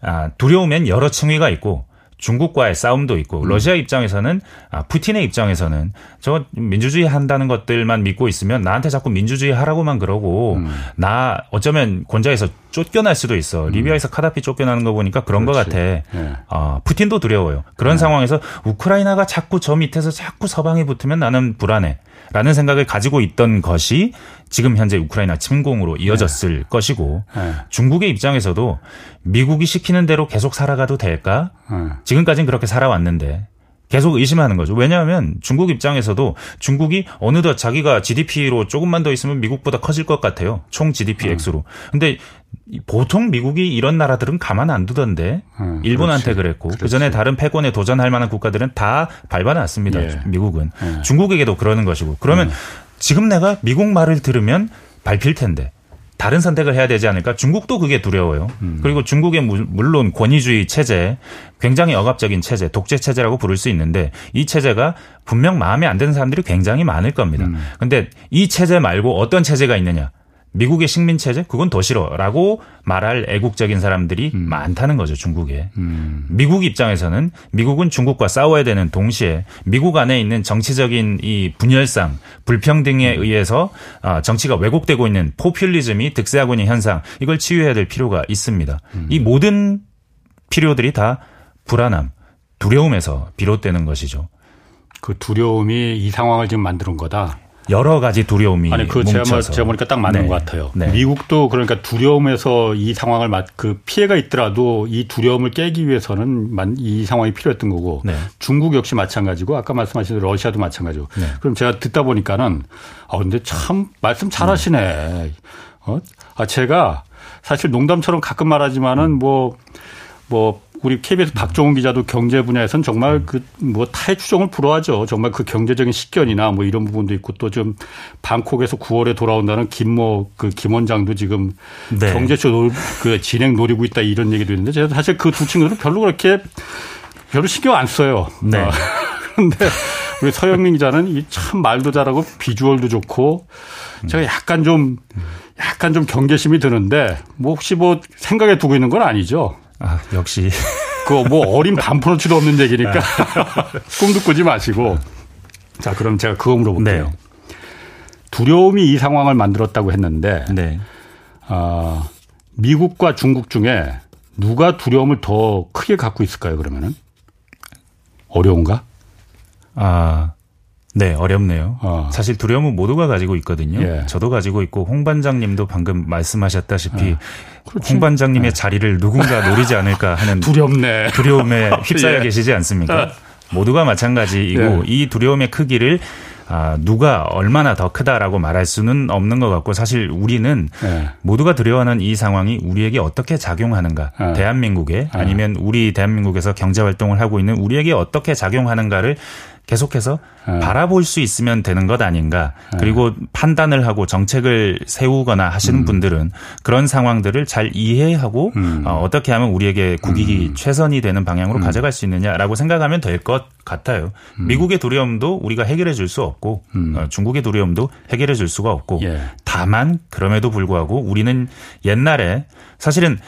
아, 두려우면 여러 층위가 있고 중국과의 싸움도 있고 음. 러시아 입장에서는 아, 푸틴의 입장에서는 저 민주주의 한다는 것들만 믿고 있으면 나한테 자꾸 민주주의 하라고만 그러고 음. 나 어쩌면 권좌에서 쫓겨날 수도 있어. 음. 리비아에서 카다피 쫓겨나는 거 보니까 그런 그렇지. 것 같아. 네. 어, 푸틴도 두려워요. 그런 네. 상황에서 우크라이나가 자꾸 저 밑에서 자꾸 서방이 붙으면 나는 불안해. 라는 생각을 가지고 있던 것이 지금 현재 우크라이나 침공으로 이어졌을 네. 것이고 네. 중국의 입장에서도 미국이 시키는 대로 계속 살아가도 될까? 네. 지금까지는 그렇게 살아왔는데 계속 의심하는 거죠. 왜냐하면 중국 입장에서도 중국이 어느덧 자기가 GDP로 조금만 더 있으면 미국보다 커질 것 같아요. 총 GDP 음. 액수로. 근데 보통 미국이 이런 나라들은 가만 안 두던데 음, 일본한테 그렇지. 그랬고 그 전에 다른 패권에 도전할 만한 국가들은 다 밟아놨습니다. 예. 미국은 예. 중국에게도 그러는 것이고 그러면 음. 지금 내가 미국 말을 들으면 밟힐 텐데 다른 선택을 해야 되지 않을까? 중국도 그게 두려워요. 음. 그리고 중국의 물론 권위주의 체제, 굉장히 억압적인 체제, 독재 체제라고 부를 수 있는데 이 체제가 분명 마음에 안 드는 사람들이 굉장히 많을 겁니다. 음. 근데 이 체제 말고 어떤 체제가 있느냐? 미국의 식민 체제 그건 더 싫어라고 말할 애국적인 사람들이 음. 많다는 거죠 중국에. 음. 미국 입장에서는 미국은 중국과 싸워야 되는 동시에 미국 안에 있는 정치적인 이 분열상 불평등에 음. 의해서 아, 정치가 왜곡되고 있는 포퓰리즘이 득세하고 있는 현상 이걸 치유해야 될 필요가 있습니다. 음. 이 모든 필요들이 다 불안함, 두려움에서 비롯되는 것이죠. 그 두려움이 이 상황을 지금 만드는 거다. 여러 가지 두려움이 아니 그 제가, 뭐, 제가 보니까 딱 맞는 네. 것 같아요. 네. 미국도 그러니까 두려움에서 이 상황을 맞, 그 피해가 있더라도 이 두려움을 깨기 위해서는 이 상황이 필요했던 거고 네. 중국 역시 마찬가지고 아까 말씀하신 러시아도 마찬가지고 네. 그럼 제가 듣다 보니까는 아 근데 참 말씀 잘하시네. 어? 아 제가 사실 농담처럼 가끔 말하지만은 뭐뭐 뭐 우리 KBS 박종훈 기자도 경제 분야에서는 정말 그뭐 타의 추종을 불허하죠. 정말 그 경제적인 식견이나 뭐 이런 부분도 있고 또 좀 방콕에서 9월에 돌아온다는 김모 그 김 원장도 지금 네. 경제쇼 그 진행 노리고 있다 이런 얘기도 있는데 제가 사실 그 두 친구들은 별로 그렇게 별로 신경 안 써요. 네. 어. 그런데 우리 서영민 기자는 이참 말도 잘하고 비주얼도 좋고 제가 약간 좀 약간 좀 경계심이 드는데 뭐 혹시 뭐 생각에 두고 있는 건 아니죠? 아, 역시. 그뭐 어린 반푼어치도 없는 얘기니까 네. 꿈도 꾸지 마시고. 자, 그럼 제가 그거 물어볼게요. 네. 두려움이 이 상황을 만들었다고 했는데, 네. 어, 미국과 중국 중에 누가 두려움을 더 크게 갖고 있을까요, 그러면은? 어려운가? 아, 네, 어렵네요. 어. 사실 두려움은 모두가 가지고 있거든요. 예. 저도 가지고 있고 홍 반장님도 방금 말씀하셨다시피 예. 홍 반장님의 예. 자리를 누군가 노리지 않을까 하는 두렵네. 두려움에 휩싸여 예. 계시지 않습니까? 어. 모두가 마찬가지이고 예. 이 두려움의 크기를 아, 누가 얼마나 더 크다라고 말할 수는 없는 것 같고 사실 우리는 네. 모두가 두려워하는 이 상황이 우리에게 어떻게 작용하는가 네. 대한민국에 네. 아니면 우리 대한민국에서 경제 활동을 하고 있는 우리에게 어떻게 작용하는가를 계속해서 네. 바라볼 수 있으면 되는 것 아닌가. 네. 그리고 판단을 하고 정책을 세우거나 하시는 음. 분들은 그런 상황들을 잘 이해하고 음. 어, 떻게 하면 우리에게 국익이 음. 최선이 되는 방향으로 음. 가져갈 수 있느냐라고 생각하면 될 것 같아요. 음. 미국의 두려움도 우리가 해결해 줄 수 없고 음. 어, 중국의 두려움도 해결해 줄 수가 없고 예. 다만 그럼에도 불구하고 우리는 옛날에 사실은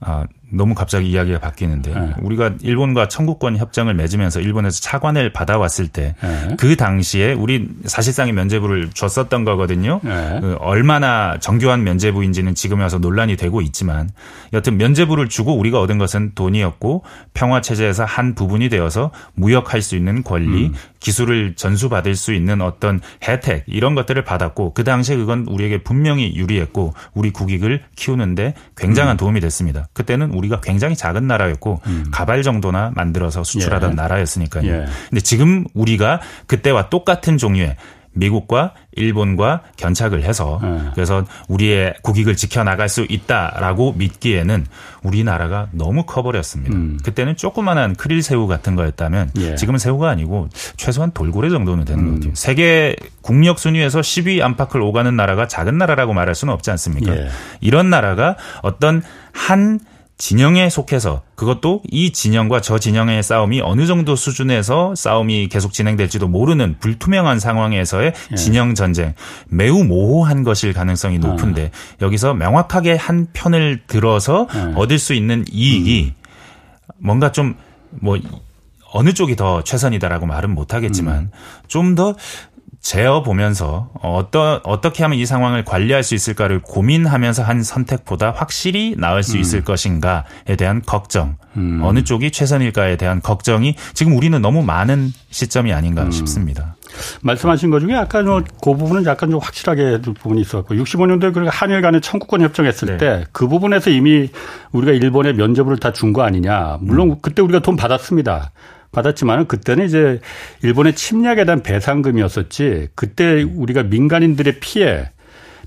아, 너무 갑자기 이야기가 바뀌는데 네. 우리가 일본과 청구권 협정을 맺으면서 일본에서 차관을 받아왔을 때그 네. 그 당시에 우리 사실상의 면제부를 줬었던 거거든요. 네. 그 얼마나 정교한 면제부인지는 지금 와서 논란이 되고 있지만 여튼 면제부를 주고 우리가 얻은 것은 돈이었고 평화 체제에서 한 부분이 되어서 무역할 수 있는 권리, 음. 기술을 전수받을 수 있는 어떤 혜택 이런 것들을 받았고 그 당시에 그건 우리에게 분명히 유리했고 우리 국익을 키우는데 굉장한 음. 도움이 됐습니다. 그때는 우리 가 굉장히 작은 나라였고 음. 가발 정도나 만들어서 수출하던 예. 나라였으니까요. 예. 근데 지금 우리가 그때와 똑같은 종류의 미국과 일본과 견착을 해서 네. 그래서 우리의 국익을 지켜나갈 수 있다라고 믿기에는 우리나라가 너무 커버렸습니다. 음. 그때는 조그만한 크릴 새우 같은 거였다면 예. 지금은 새우가 아니고 최소한 돌고래 정도는 되는 음. 것 같아요. 세계 국력 순위에서 10위 안팎을 오가는 나라가 작은 나라라고 말할 수는 없지 않습니까? 예. 이런 나라가 어떤 한 진영에 속해서 그것도 이 진영과 저 진영의 싸움이 어느 정도 수준에서 싸움이 계속 진행될지도 모르는 불투명한 상황에서의 예. 진영 전쟁 매우 모호한 것일 가능성이 높은데 아. 여기서 명확하게 한 편을 들어서 예. 얻을 수 있는 이익이 음. 뭔가 좀뭐 어느 쪽이 더 최선이다라고 말은 못하겠지만 음. 좀더 재어 보면서 어떠, 어떻게 하면 이 상황을 관리할 수 있을까를 고민하면서 한 선택보다 확실히 나을 수 음. 있을 것인가에 대한 걱정, 음. 어느 쪽이 최선일까에 대한 걱정이 지금 우리는 너무 많은 시점이 아닌가 음. 싶습니다. 말씀하신 것 중에 약간 그 부분은 약간 좀 확실하게 부분이 있었고 65년도에 그 한일 간의 청구권 협정했을 네. 때그 부분에서 이미 우리가 일본에 면접을 다 준 거 아니냐. 물론 음. 그때 우리가 돈 받았습니다. 받았지만은 그때는 이제 일본의 침략에 대한 배상금이었었지 그때 우리가 민간인들의 피해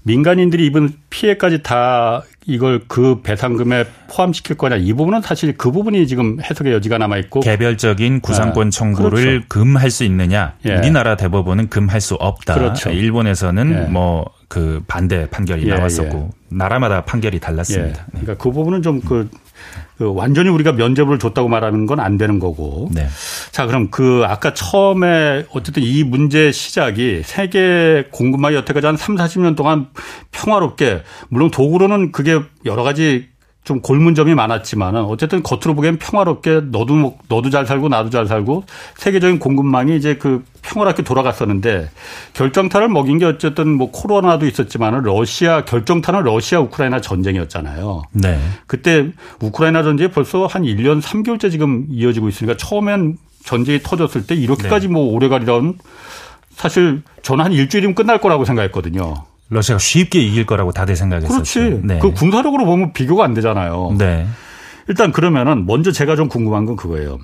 민간인들이 입은 피해까지 다 이걸 그 배상금에 포함시킬 거냐 이 부분은 사실 그 부분이 지금 해석의 여지가 남아 있고 개별적인 구상권 아, 청구를 그렇죠. 금할 수 있느냐 예. 우리나라 대법원은 금할 수 없다. 그렇죠. 일본에서는 예. 뭐그 반대 판결이 예, 나왔었고 예. 나라마다 판결이 달랐습니다. 예. 그러니까 그 부분은 좀그 그 완전히 우리가 면접을 줬다고 말하는 건 안 되는 거고. 네. 자, 그럼 그 아까 처음에 어쨌든 이 문제 시작이 세계 공급망이 여태까지 한 3, 40년 동안 평화롭게 물론 도구로는 그게 여러 가지 좀 골문 점이 많았지만은 어쨌든 겉으로 보기엔 평화롭게 너도 뭐, 너도 잘 살고 나도 잘 살고 세계적인 공급망이 이제 그 평화롭게 돌아갔었는데 결정타를 먹인 게 어쨌든 뭐 코로나도 있었지만은 러시아 결정타는 러시아 우크라이나 전쟁이었잖아요. 네. 그때 우크라이나 전쟁이 벌써 한 1년 3개월째 지금 이어지고 있으니까 처음엔 전쟁이 터졌을 때 이렇게까지 네. 뭐 오래 가리던 사실 저는 한 일주일이면 끝날 거라고 생각했거든요. 러시아가 쉽게 이길 거라고 다들 생각했었죠. 그렇지. 네. 그 군사력으로 보면 비교가 안 되잖아요. 네. 일단 그러면은 먼저 제가 좀 궁금한 건 그거예요.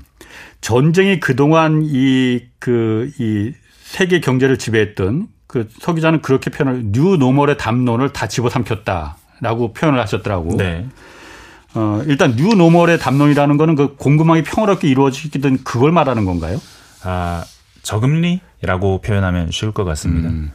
전쟁이 그동안 이, 그, 이 세계 경제를 지배했던 그 서 기자는 그렇게 표현을 new normal의 담론을 다 집어삼켰다라고 표현을 하셨더라고. 네. 어, 일단 new normal의 담론이라는 거는 그 공급망이 평화롭게 이루어지든 그걸 말하는 건가요? 아, 저금리라고 표현하면 쉬울 것 같습니다. 음.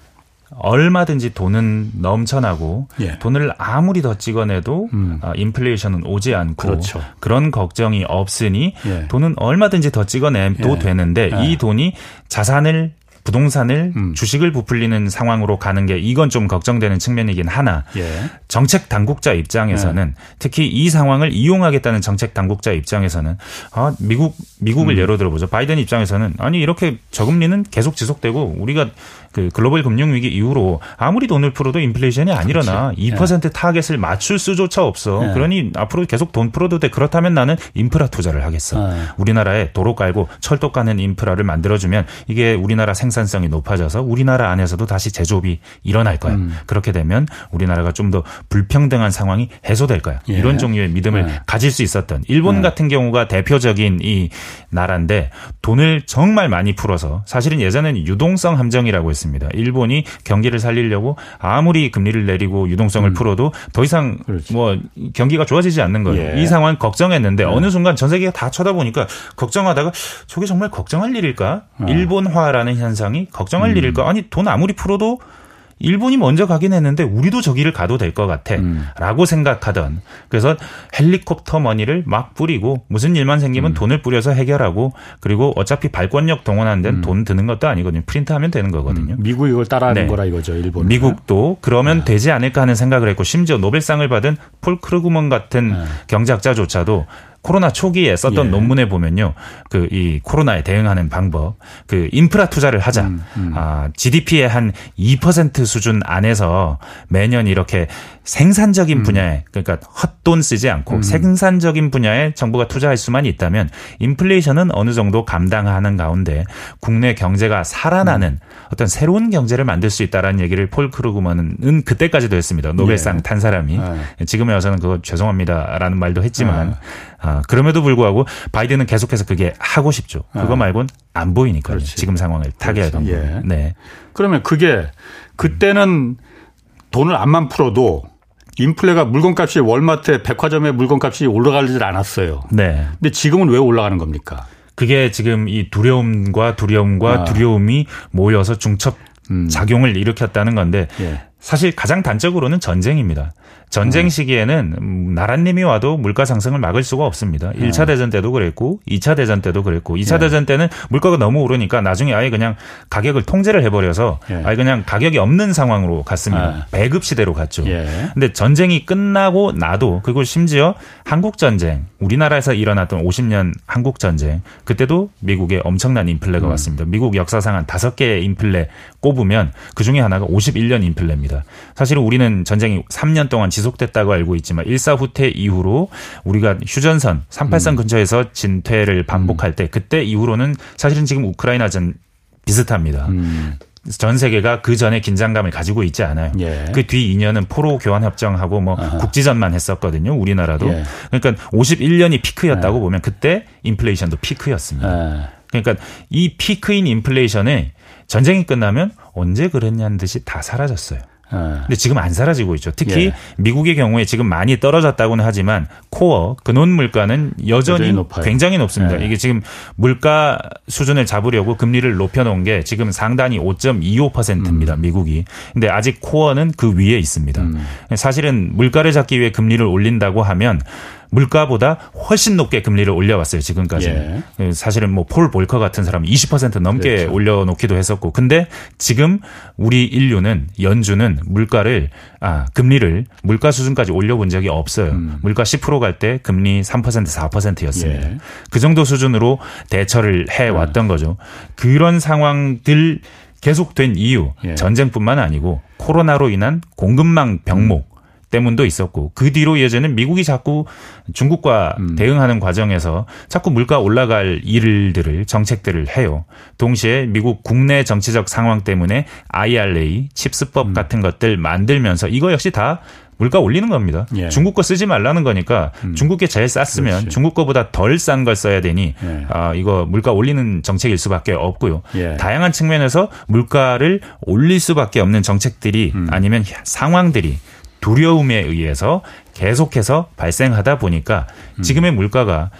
얼마든지 돈은 넘쳐나고 예. 돈을 아무리 더 찍어내도 음. 아, 인플레이션은 오지 않고 그렇죠. 그런 걱정이 없으니 예. 돈은 얼마든지 더 찍어내도 예. 되는데 이 예. 돈이 자산을 부동산을 음. 주식을 부풀리는 상황으로 가는 게 이건 좀 걱정되는 측면이긴 하나 예. 정책 당국자 입장에서는 예. 특히 이 상황을 이용하겠다는 정책 당국자 입장에서는 아 미국 미국을 음. 예로 들어보죠 바이든 입장에서는 아니 이렇게 저금리는 계속 지속되고 우리가 그 글로벌 금융 위기 이후로 아무리 돈을 풀어도 인플레이션이 안 일어나. 2% 예. 타겟을 맞출 수조차 없어. 예. 그러니 앞으로 계속 돈 풀어도 돼. 그렇다면 나는 인프라 투자를 하겠어. 예. 우리나라에 도로 깔고 철도 까는 인프라를 만들어주면 이게 우리나라 생산 성이 높아져서 우리나라 안에서도 다시 제조업이 일어날 거야. 음. 그렇게 되면 우리나라가 좀 더 불평등한 상황이 해소될 거야. 예. 이런 종류의 믿음을 예. 가질 수 있었던 일본 예. 같은 경우가 대표적인 이 나라인데 돈을 정말 많이 풀어서 사실은 예전에는 유동성 함정이라고 했습니다. 일본이 경기를 살리려고 아무리 금리를 내리고 유동성을 음. 풀어도 더 이상 그렇지. 뭐 경기가 좋아지지 않는 거예요. 예. 이 상황 걱정했는데 네. 어느 순간 전 세계가 다 쳐다보니까 걱정하다가 저게 정말 걱정할 일일까? 어. 일본화라는 현상 이 걱정할 음. 일일까? 아니 돈 아무리 풀어도 일본이 먼저 가긴 했는데 우리도 저기를 가도 될 것 같아. 음. 라고 생각하던. 그래서 helicopter money를 막 뿌리고 무슨 일만 생기면 음. 돈을 뿌려서 해결하고 그리고 어차피 발권력 동원하는 데는 음. 돈 드는 것도 아니거든요. 프린트하면 되는 거거든요. 음. 미국이 이걸 따라하는 네. 거라 이거죠. 일본. 미국도 그러면 네. 되지 않을까 하는 생각을 했고 심지어 노벨상을 받은 폴 크루그먼 같은 네. 경제학자조차도 코로나 초기에 썼던 예. 논문에 보면요. 그 이 코로나에 대응하는 방법, 그 인프라 투자를 하자. 음, 음. 아, GDP의 한 2% 수준 안에서 매년 이렇게 생산적인 음. 분야에 그러니까 헛돈 쓰지 않고 음. 생산적인 분야에 정부가 투자할 수만 있다면 인플레이션은 어느 정도 감당하는 가운데 국내 경제가 살아나는 음. 어떤 새로운 경제를 만들 수 있다라는 얘기를 폴 크루그먼은 그때까지도 했습니다. 노벨상 예. 탄 사람이 예. 지금에 와서는 그거 죄송합니다라는 말도 했지만 예. 아, 그럼에도 불구하고 바이든은 계속해서 그게 하고 싶죠. 그거 아. 말곤 안 보이니까요. 그렇지. 지금 상황을 타개하던 예. 네. 그러면 그게 그때는 돈을 안만 풀어도 인플레가 물건값이 월마트에 백화점의 물건값이 올라가질 않았어요. 네. 근데 지금은 왜 올라가는 겁니까? 그게 지금 이 두려움과 두려움과 아. 두려움이 모여서 중첩 음. 작용을 일으켰다는 건데 예. 사실 가장 단적으로는 전쟁입니다. 전쟁 음. 시기에는 나라님이 와도 물가 상승을 막을 수가 없습니다. 1차 음. 대전 때도 그랬고 2차 대전 때도 그랬고 2차 예. 대전 때는 물가가 너무 오르니까 나중에 아예 그냥 가격을 통제를 해버려서 예. 아예 그냥 가격이 없는 상황으로 갔습니다. 아. 배급 시대로 갔죠. 예. 근데 전쟁이 끝나고 나도 그리고 심지어 한국 전쟁 우리나라에서 일어났던 50년 한국 전쟁 그때도 미국에 엄청난 인플레가 음. 왔습니다. 미국 역사상 한 다섯 개의 인플레 꼽으면 그 중에 하나가 51년 인플레입니다. 사실은 우리는 전쟁이 3년 동안 지속됐다고 알고 있지만 일사 후퇴 이후로 우리가 휴전선 38선 음. 근처에서 진퇴를 반복할 때 그때 이후로는 사실은 지금 우크라이나 전 비슷합니다. 음. 전 세계가 그 전에 긴장감을 가지고 있지 않아요. 예. 그뒤 2년은 포로 교환 협정하고 뭐 아하. 국지전만 했었거든요. 우리나라도. 예. 그러니까 51년이 피크였다고 예. 보면 그때 인플레이션도 피크였습니다. 예. 그러니까 이 피크인 인플레이션에 전쟁이 끝나면 언제 그랬냐는 듯이 다 사라졌어요. 어. 근데 지금 안 사라지고 있죠. 특히 예. 미국의 경우에 지금 많이 떨어졌다고는 하지만 코어 근원 물가는 여전히, 여전히 굉장히 높습니다. 예. 이게 지금 물가 수준을 잡으려고 금리를 높여 놓은 게 지금 상단이 5.25%입니다. 음. 미국이. 근데 아직 코어는 그 위에 있습니다. 음. 사실은 물가를 잡기 위해 금리를 올린다고 하면 물가보다 훨씬 높게 금리를 올려왔어요 지금까지. 예. 그 사실은 뭐 폴 볼커 같은 사람은 20% 넘게 그렇죠. 올려놓기도 했었고, 근데 지금 우리 인류는 연준은 물가를 아 금리를 물가 수준까지 올려본 적이 없어요. 음. 물가 10%갈 때 금리 3% 4%였습니다. 예. 그 정도 수준으로 대처를 해 왔던 음. 거죠. 그런 상황들 계속된 이유 예. 전쟁뿐만 아니고 코로나로 인한 공급망 병목 때문도 있었고 그 뒤로 이어지는 미국이 자꾸 중국과 음. 대응하는 과정에서 자꾸 물가 올라갈 일들을 정책들을 해요. 동시에 미국 국내 정치적 상황 때문에 IRA, 칩스법 음. 같은 것들 만들면서 이거 역시 다 물가 올리는 겁니다. 예. 중국 거 쓰지 말라는 거니까 음. 중국 게 제일 쌌으면 그렇지. 중국 거보다 덜 싼 걸 써야 되니 예. 아 이거 물가 올리는 정책일 수밖에 없고요. 예. 다양한 측면에서 물가를 올릴 수밖에 없는 정책들이 음. 아니면 상황들이 두려움에 의해서 계속해서 발생하다 보니까 음. 지금의 물가가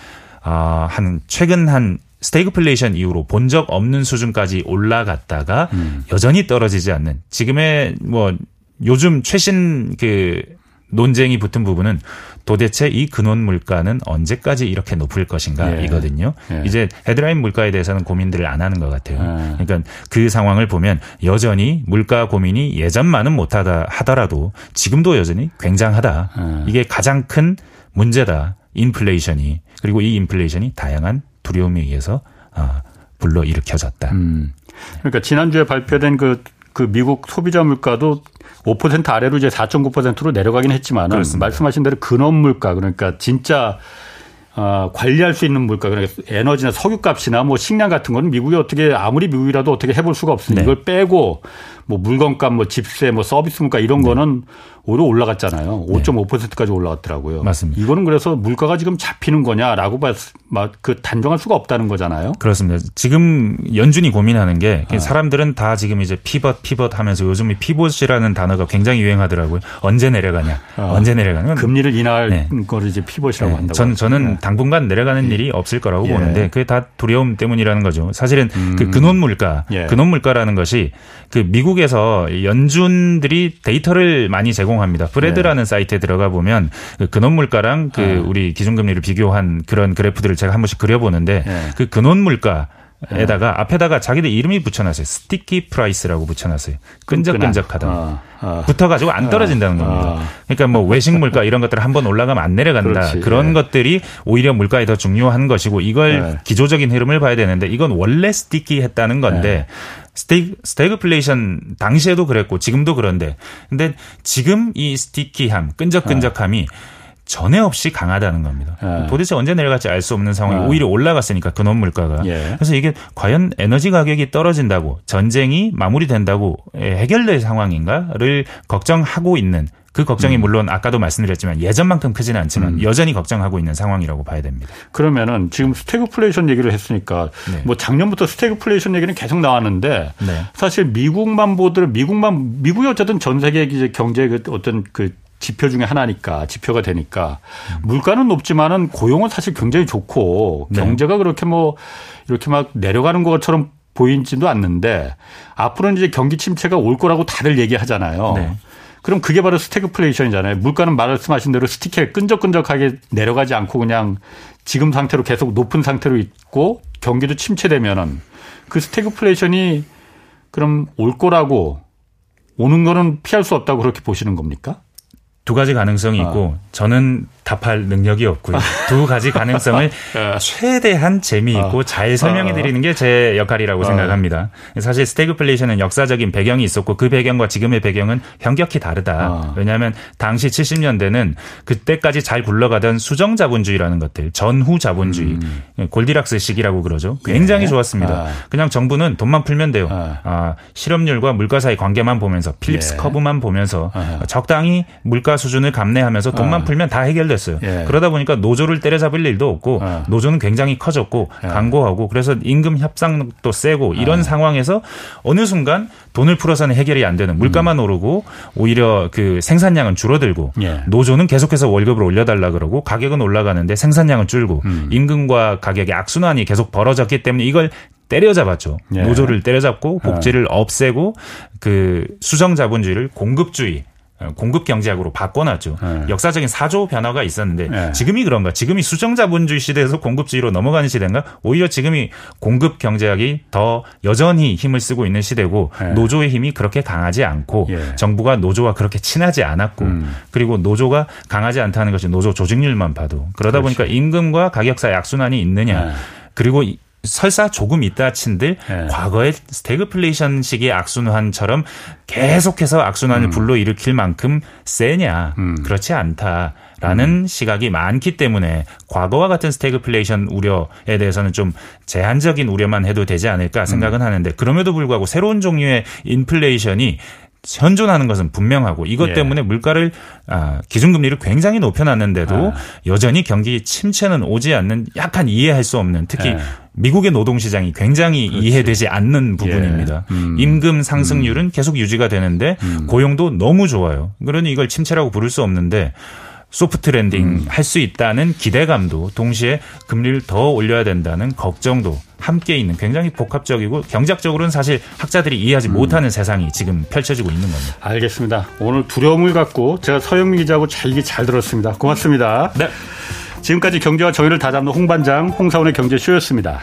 아 한 최근 한 스테이크플레이션 이후로 본 적 없는 수준까지 올라갔다가 음. 여전히 떨어지지 않는 지금의 뭐 요즘 최신 그 논쟁이 붙은 부분은 도대체 이 근원 물가는 언제까지 이렇게 높을 것인가 예. 이거든요. 예. 이제 헤드라인 물가에 대해서는 고민들을 안 하는 것 같아요. 예. 그러니까 그 상황을 보면 여전히 물가 고민이 예전만은 못하다 하더라도 지금도 여전히 굉장하다. 예. 이게 가장 큰 문제다. 인플레이션이 그리고 이 인플레이션이 다양한 두려움에 의해서 아, 불러 일으켜졌다. 음. 그러니까 지난주에 발표된 그, 그 미국 소비자 물가도 5% 아래로 이제 4.9%로 내려가긴 했지만 말씀하신 대로 근원 물가 그러니까 진짜 어, 관리할 수 있는 물가 그러니까 에너지나 석유값이나 뭐 식량 같은 거는 미국이 어떻게 아무리 미국이라도 어떻게 해볼 수가 없으니 네. 이걸 빼고 뭐 물건값, 뭐 집세, 뭐 서비스 물가 이런 네. 거는 오히려 올라갔잖아요. 5.5%까지 올라갔더라고요. 맞습니다. 이거는 그래서 물가가 지금 잡히는 거냐라고 그 단정할 수가 없다는 거잖아요. 그렇습니다. 지금 연준이 고민하는 게 아. 사람들은 다 지금 이제 피벗 피벗 하면서 요즘 이 피벗이라는 단어가 굉장히 유행하더라고요. 언제 내려가냐, 아. 언제 내려가냐. 금리를 인하할 네. 거를 이제 피벗이라고 네. 한다고. 저는 저는 네. 당분간 내려가는 예. 일이 없을 거라고 예. 보는데 그게 다 두려움 때문이라는 거죠. 사실은 그 음. 그 근원 물가, 예. 근원 물가라는 것이 그 미국 에서 연준들이 데이터를 많이 제공합니다. FRED라는 네. 사이트에 들어가 보면 그 근원 물가랑 그 네. 우리 기준금리를 비교한 그런 그래프들을 제가 한 번씩 그려보는데 네. 그 근원 물가 에다가 네. 앞에다가 자기들 이름이 붙여놨어요. sticky price라고 붙여놨어요. 끈적끈적하다. 아, 아. 붙어가지고 안 떨어진다는 아, 겁니다. 그러니까 뭐 외식 물가 이런 것들 한번 올라가면 안 내려간다. 그렇지, 그런 예. 것들이 오히려 물가에 더 중요한 것이고 이걸 예. 기조적인 흐름을 봐야 되는데 이건 원래 sticky 했다는 건데 예. 스테이, 스테그플레이션 당시에도 그랬고 지금도 그런데 근데 지금 이 sticky함, 끈적끈적함이 전에 없이 강하다는 겁니다. 예. 도대체 언제 내려갈지 알 수 없는 상황이 예. 오히려 올라갔으니까 근원 물가가. 예. 그래서 이게 과연 에너지 가격이 떨어진다고 전쟁이 마무리된다고 해결될 상황인가를 걱정하고 있는 그 걱정이 음. 물론 아까도 말씀드렸지만 예전만큼 크지는 않지만 음. 여전히 걱정하고 있는 상황이라고 봐야 됩니다. 그러면은 지금 스태그플레이션 얘기를 했으니까 네. 뭐 작년부터 스태그플레이션 얘기는 계속 나왔는데 네. 사실 미국만 보들 미국만 미국이 어쨌든 전 세계 경제 그 어떤 그 지표 중에 하나니까 지표가 되니까 음. 물가는 높지만은 고용은 사실 굉장히 좋고 네. 경제가 그렇게 뭐 이렇게 막 내려가는 것처럼 보이지도 않는데 앞으로는 이제 경기 침체가 올 거라고 다들 얘기하잖아요. 네. 그럼 그게 바로 스태그플레이션이잖아요. 물가는 말씀하신 대로 sticky해 끈적끈적하게 내려가지 않고 그냥 지금 상태로 계속 높은 상태로 있고 경기도 침체되면은 그 스태그플레이션이 그럼 올 거라고 오는 거는 피할 수 없다고 그렇게 보시는 겁니까? 두 가지 가능성이 있고 아. 저는 답할 능력이 없고요. 두 가지 가능성을 아. 최대한 재미있고 아. 잘 설명해 드리는 게 제 역할이라고 생각합니다. 사실 스태그플레이션은 역사적인 배경이 있었고 그 배경과 지금의 배경은 현격히 다르다. 왜냐하면 당시 70년대는 그때까지 잘 굴러가던 수정 자본주의라는 것들, 전후 자본주의, 음. 골디락스 시기라고 그러죠. 굉장히 네. 좋았습니다. 그냥 정부는 돈만 풀면 돼요. 아, 실업률과 물가 사이 관계만 보면서 필립스 네. 커브만 보면서 적당히 물가 수준을 감내하면서 돈만 풀면 다 해결돼 됐어요. 예. 그러다 보니까 노조를 때려잡을 일도 없고 어. 노조는 굉장히 커졌고 예. 강고하고 그래서 임금 협상도 세고 이런 어. 상황에서 어느 순간 돈을 풀어서는 해결이 안 되는 물가만 음. 오르고 오히려 그 생산량은 줄어들고 예. 노조는 계속해서 월급을 올려달라 그러고 가격은 올라가는데 생산량은 줄고 음. 임금과 가격의 악순환이 계속 벌어졌기 때문에 이걸 때려잡았죠. 예. 노조를 때려잡고 복지를 어. 없애고 그 수정 자본주의를 공급주의 어, 공급 경제학으로 바꿔놨죠. 네. 역사적인 사조 변화가 있었는데 네. 지금이 그런가? 지금이 수정 자본주의 시대에서 공급주의로 넘어가는 시대인가? 오히려 지금이 공급 경제학이 더 여전히 힘을 쓰고 있는 시대고 네. 노조의 힘이 그렇게 강하지 않고 예. 정부가 노조와 그렇게 친하지 않았고 음. 그리고 노조가 강하지 않다는 것이 노조 조직률만 봐도 그러다 그렇지. 보니까 임금과 가격 사이 악순환이 있느냐? 네. 그리고 설사 조금 있다 친들 네. 과거의 스태그플레이션 시기의 악순환처럼 계속해서 악순환을 음. 불러일으킬 만큼 세냐 음. 그렇지 않다라는 음. 시각이 많기 때문에 과거와 같은 스태그플레이션 우려에 대해서는 좀 제한적인 우려만 해도 되지 않을까 생각은 음. 하는데 그럼에도 불구하고 새로운 종류의 인플레이션이 현존하는 것은 분명하고 이것 예. 때문에 물가를 아, 기준금리를 굉장히 높여놨는데도 아. 여전히 경기 침체는 오지 않는 약간 이해할 수 없는 특히 예. 미국의 노동시장이 굉장히 그렇지. 이해되지 않는 부분입니다. 예. 음. 임금 상승률은 음. 계속 유지가 되는데 음. 고용도 너무 좋아요. 그러니 이걸 침체라고 부를 수 없는데 soft landing 음. 할수 있다는 기대감도 동시에 금리를 더 올려야 된다는 걱정도 함께 있는 굉장히 복합적이고 경제학적으로는 사실 학자들이 이해하지 음. 못하는 세상이 지금 펼쳐지고 있는 겁니다. 알겠습니다. 오늘 두려움을 갖고 제가 서영민 기자하고 잘 얘기 잘 들었습니다. 고맙습니다. 네. 지금까지 경제와 정의를 다잡는 홍반장 홍사원의 경제쇼였습니다.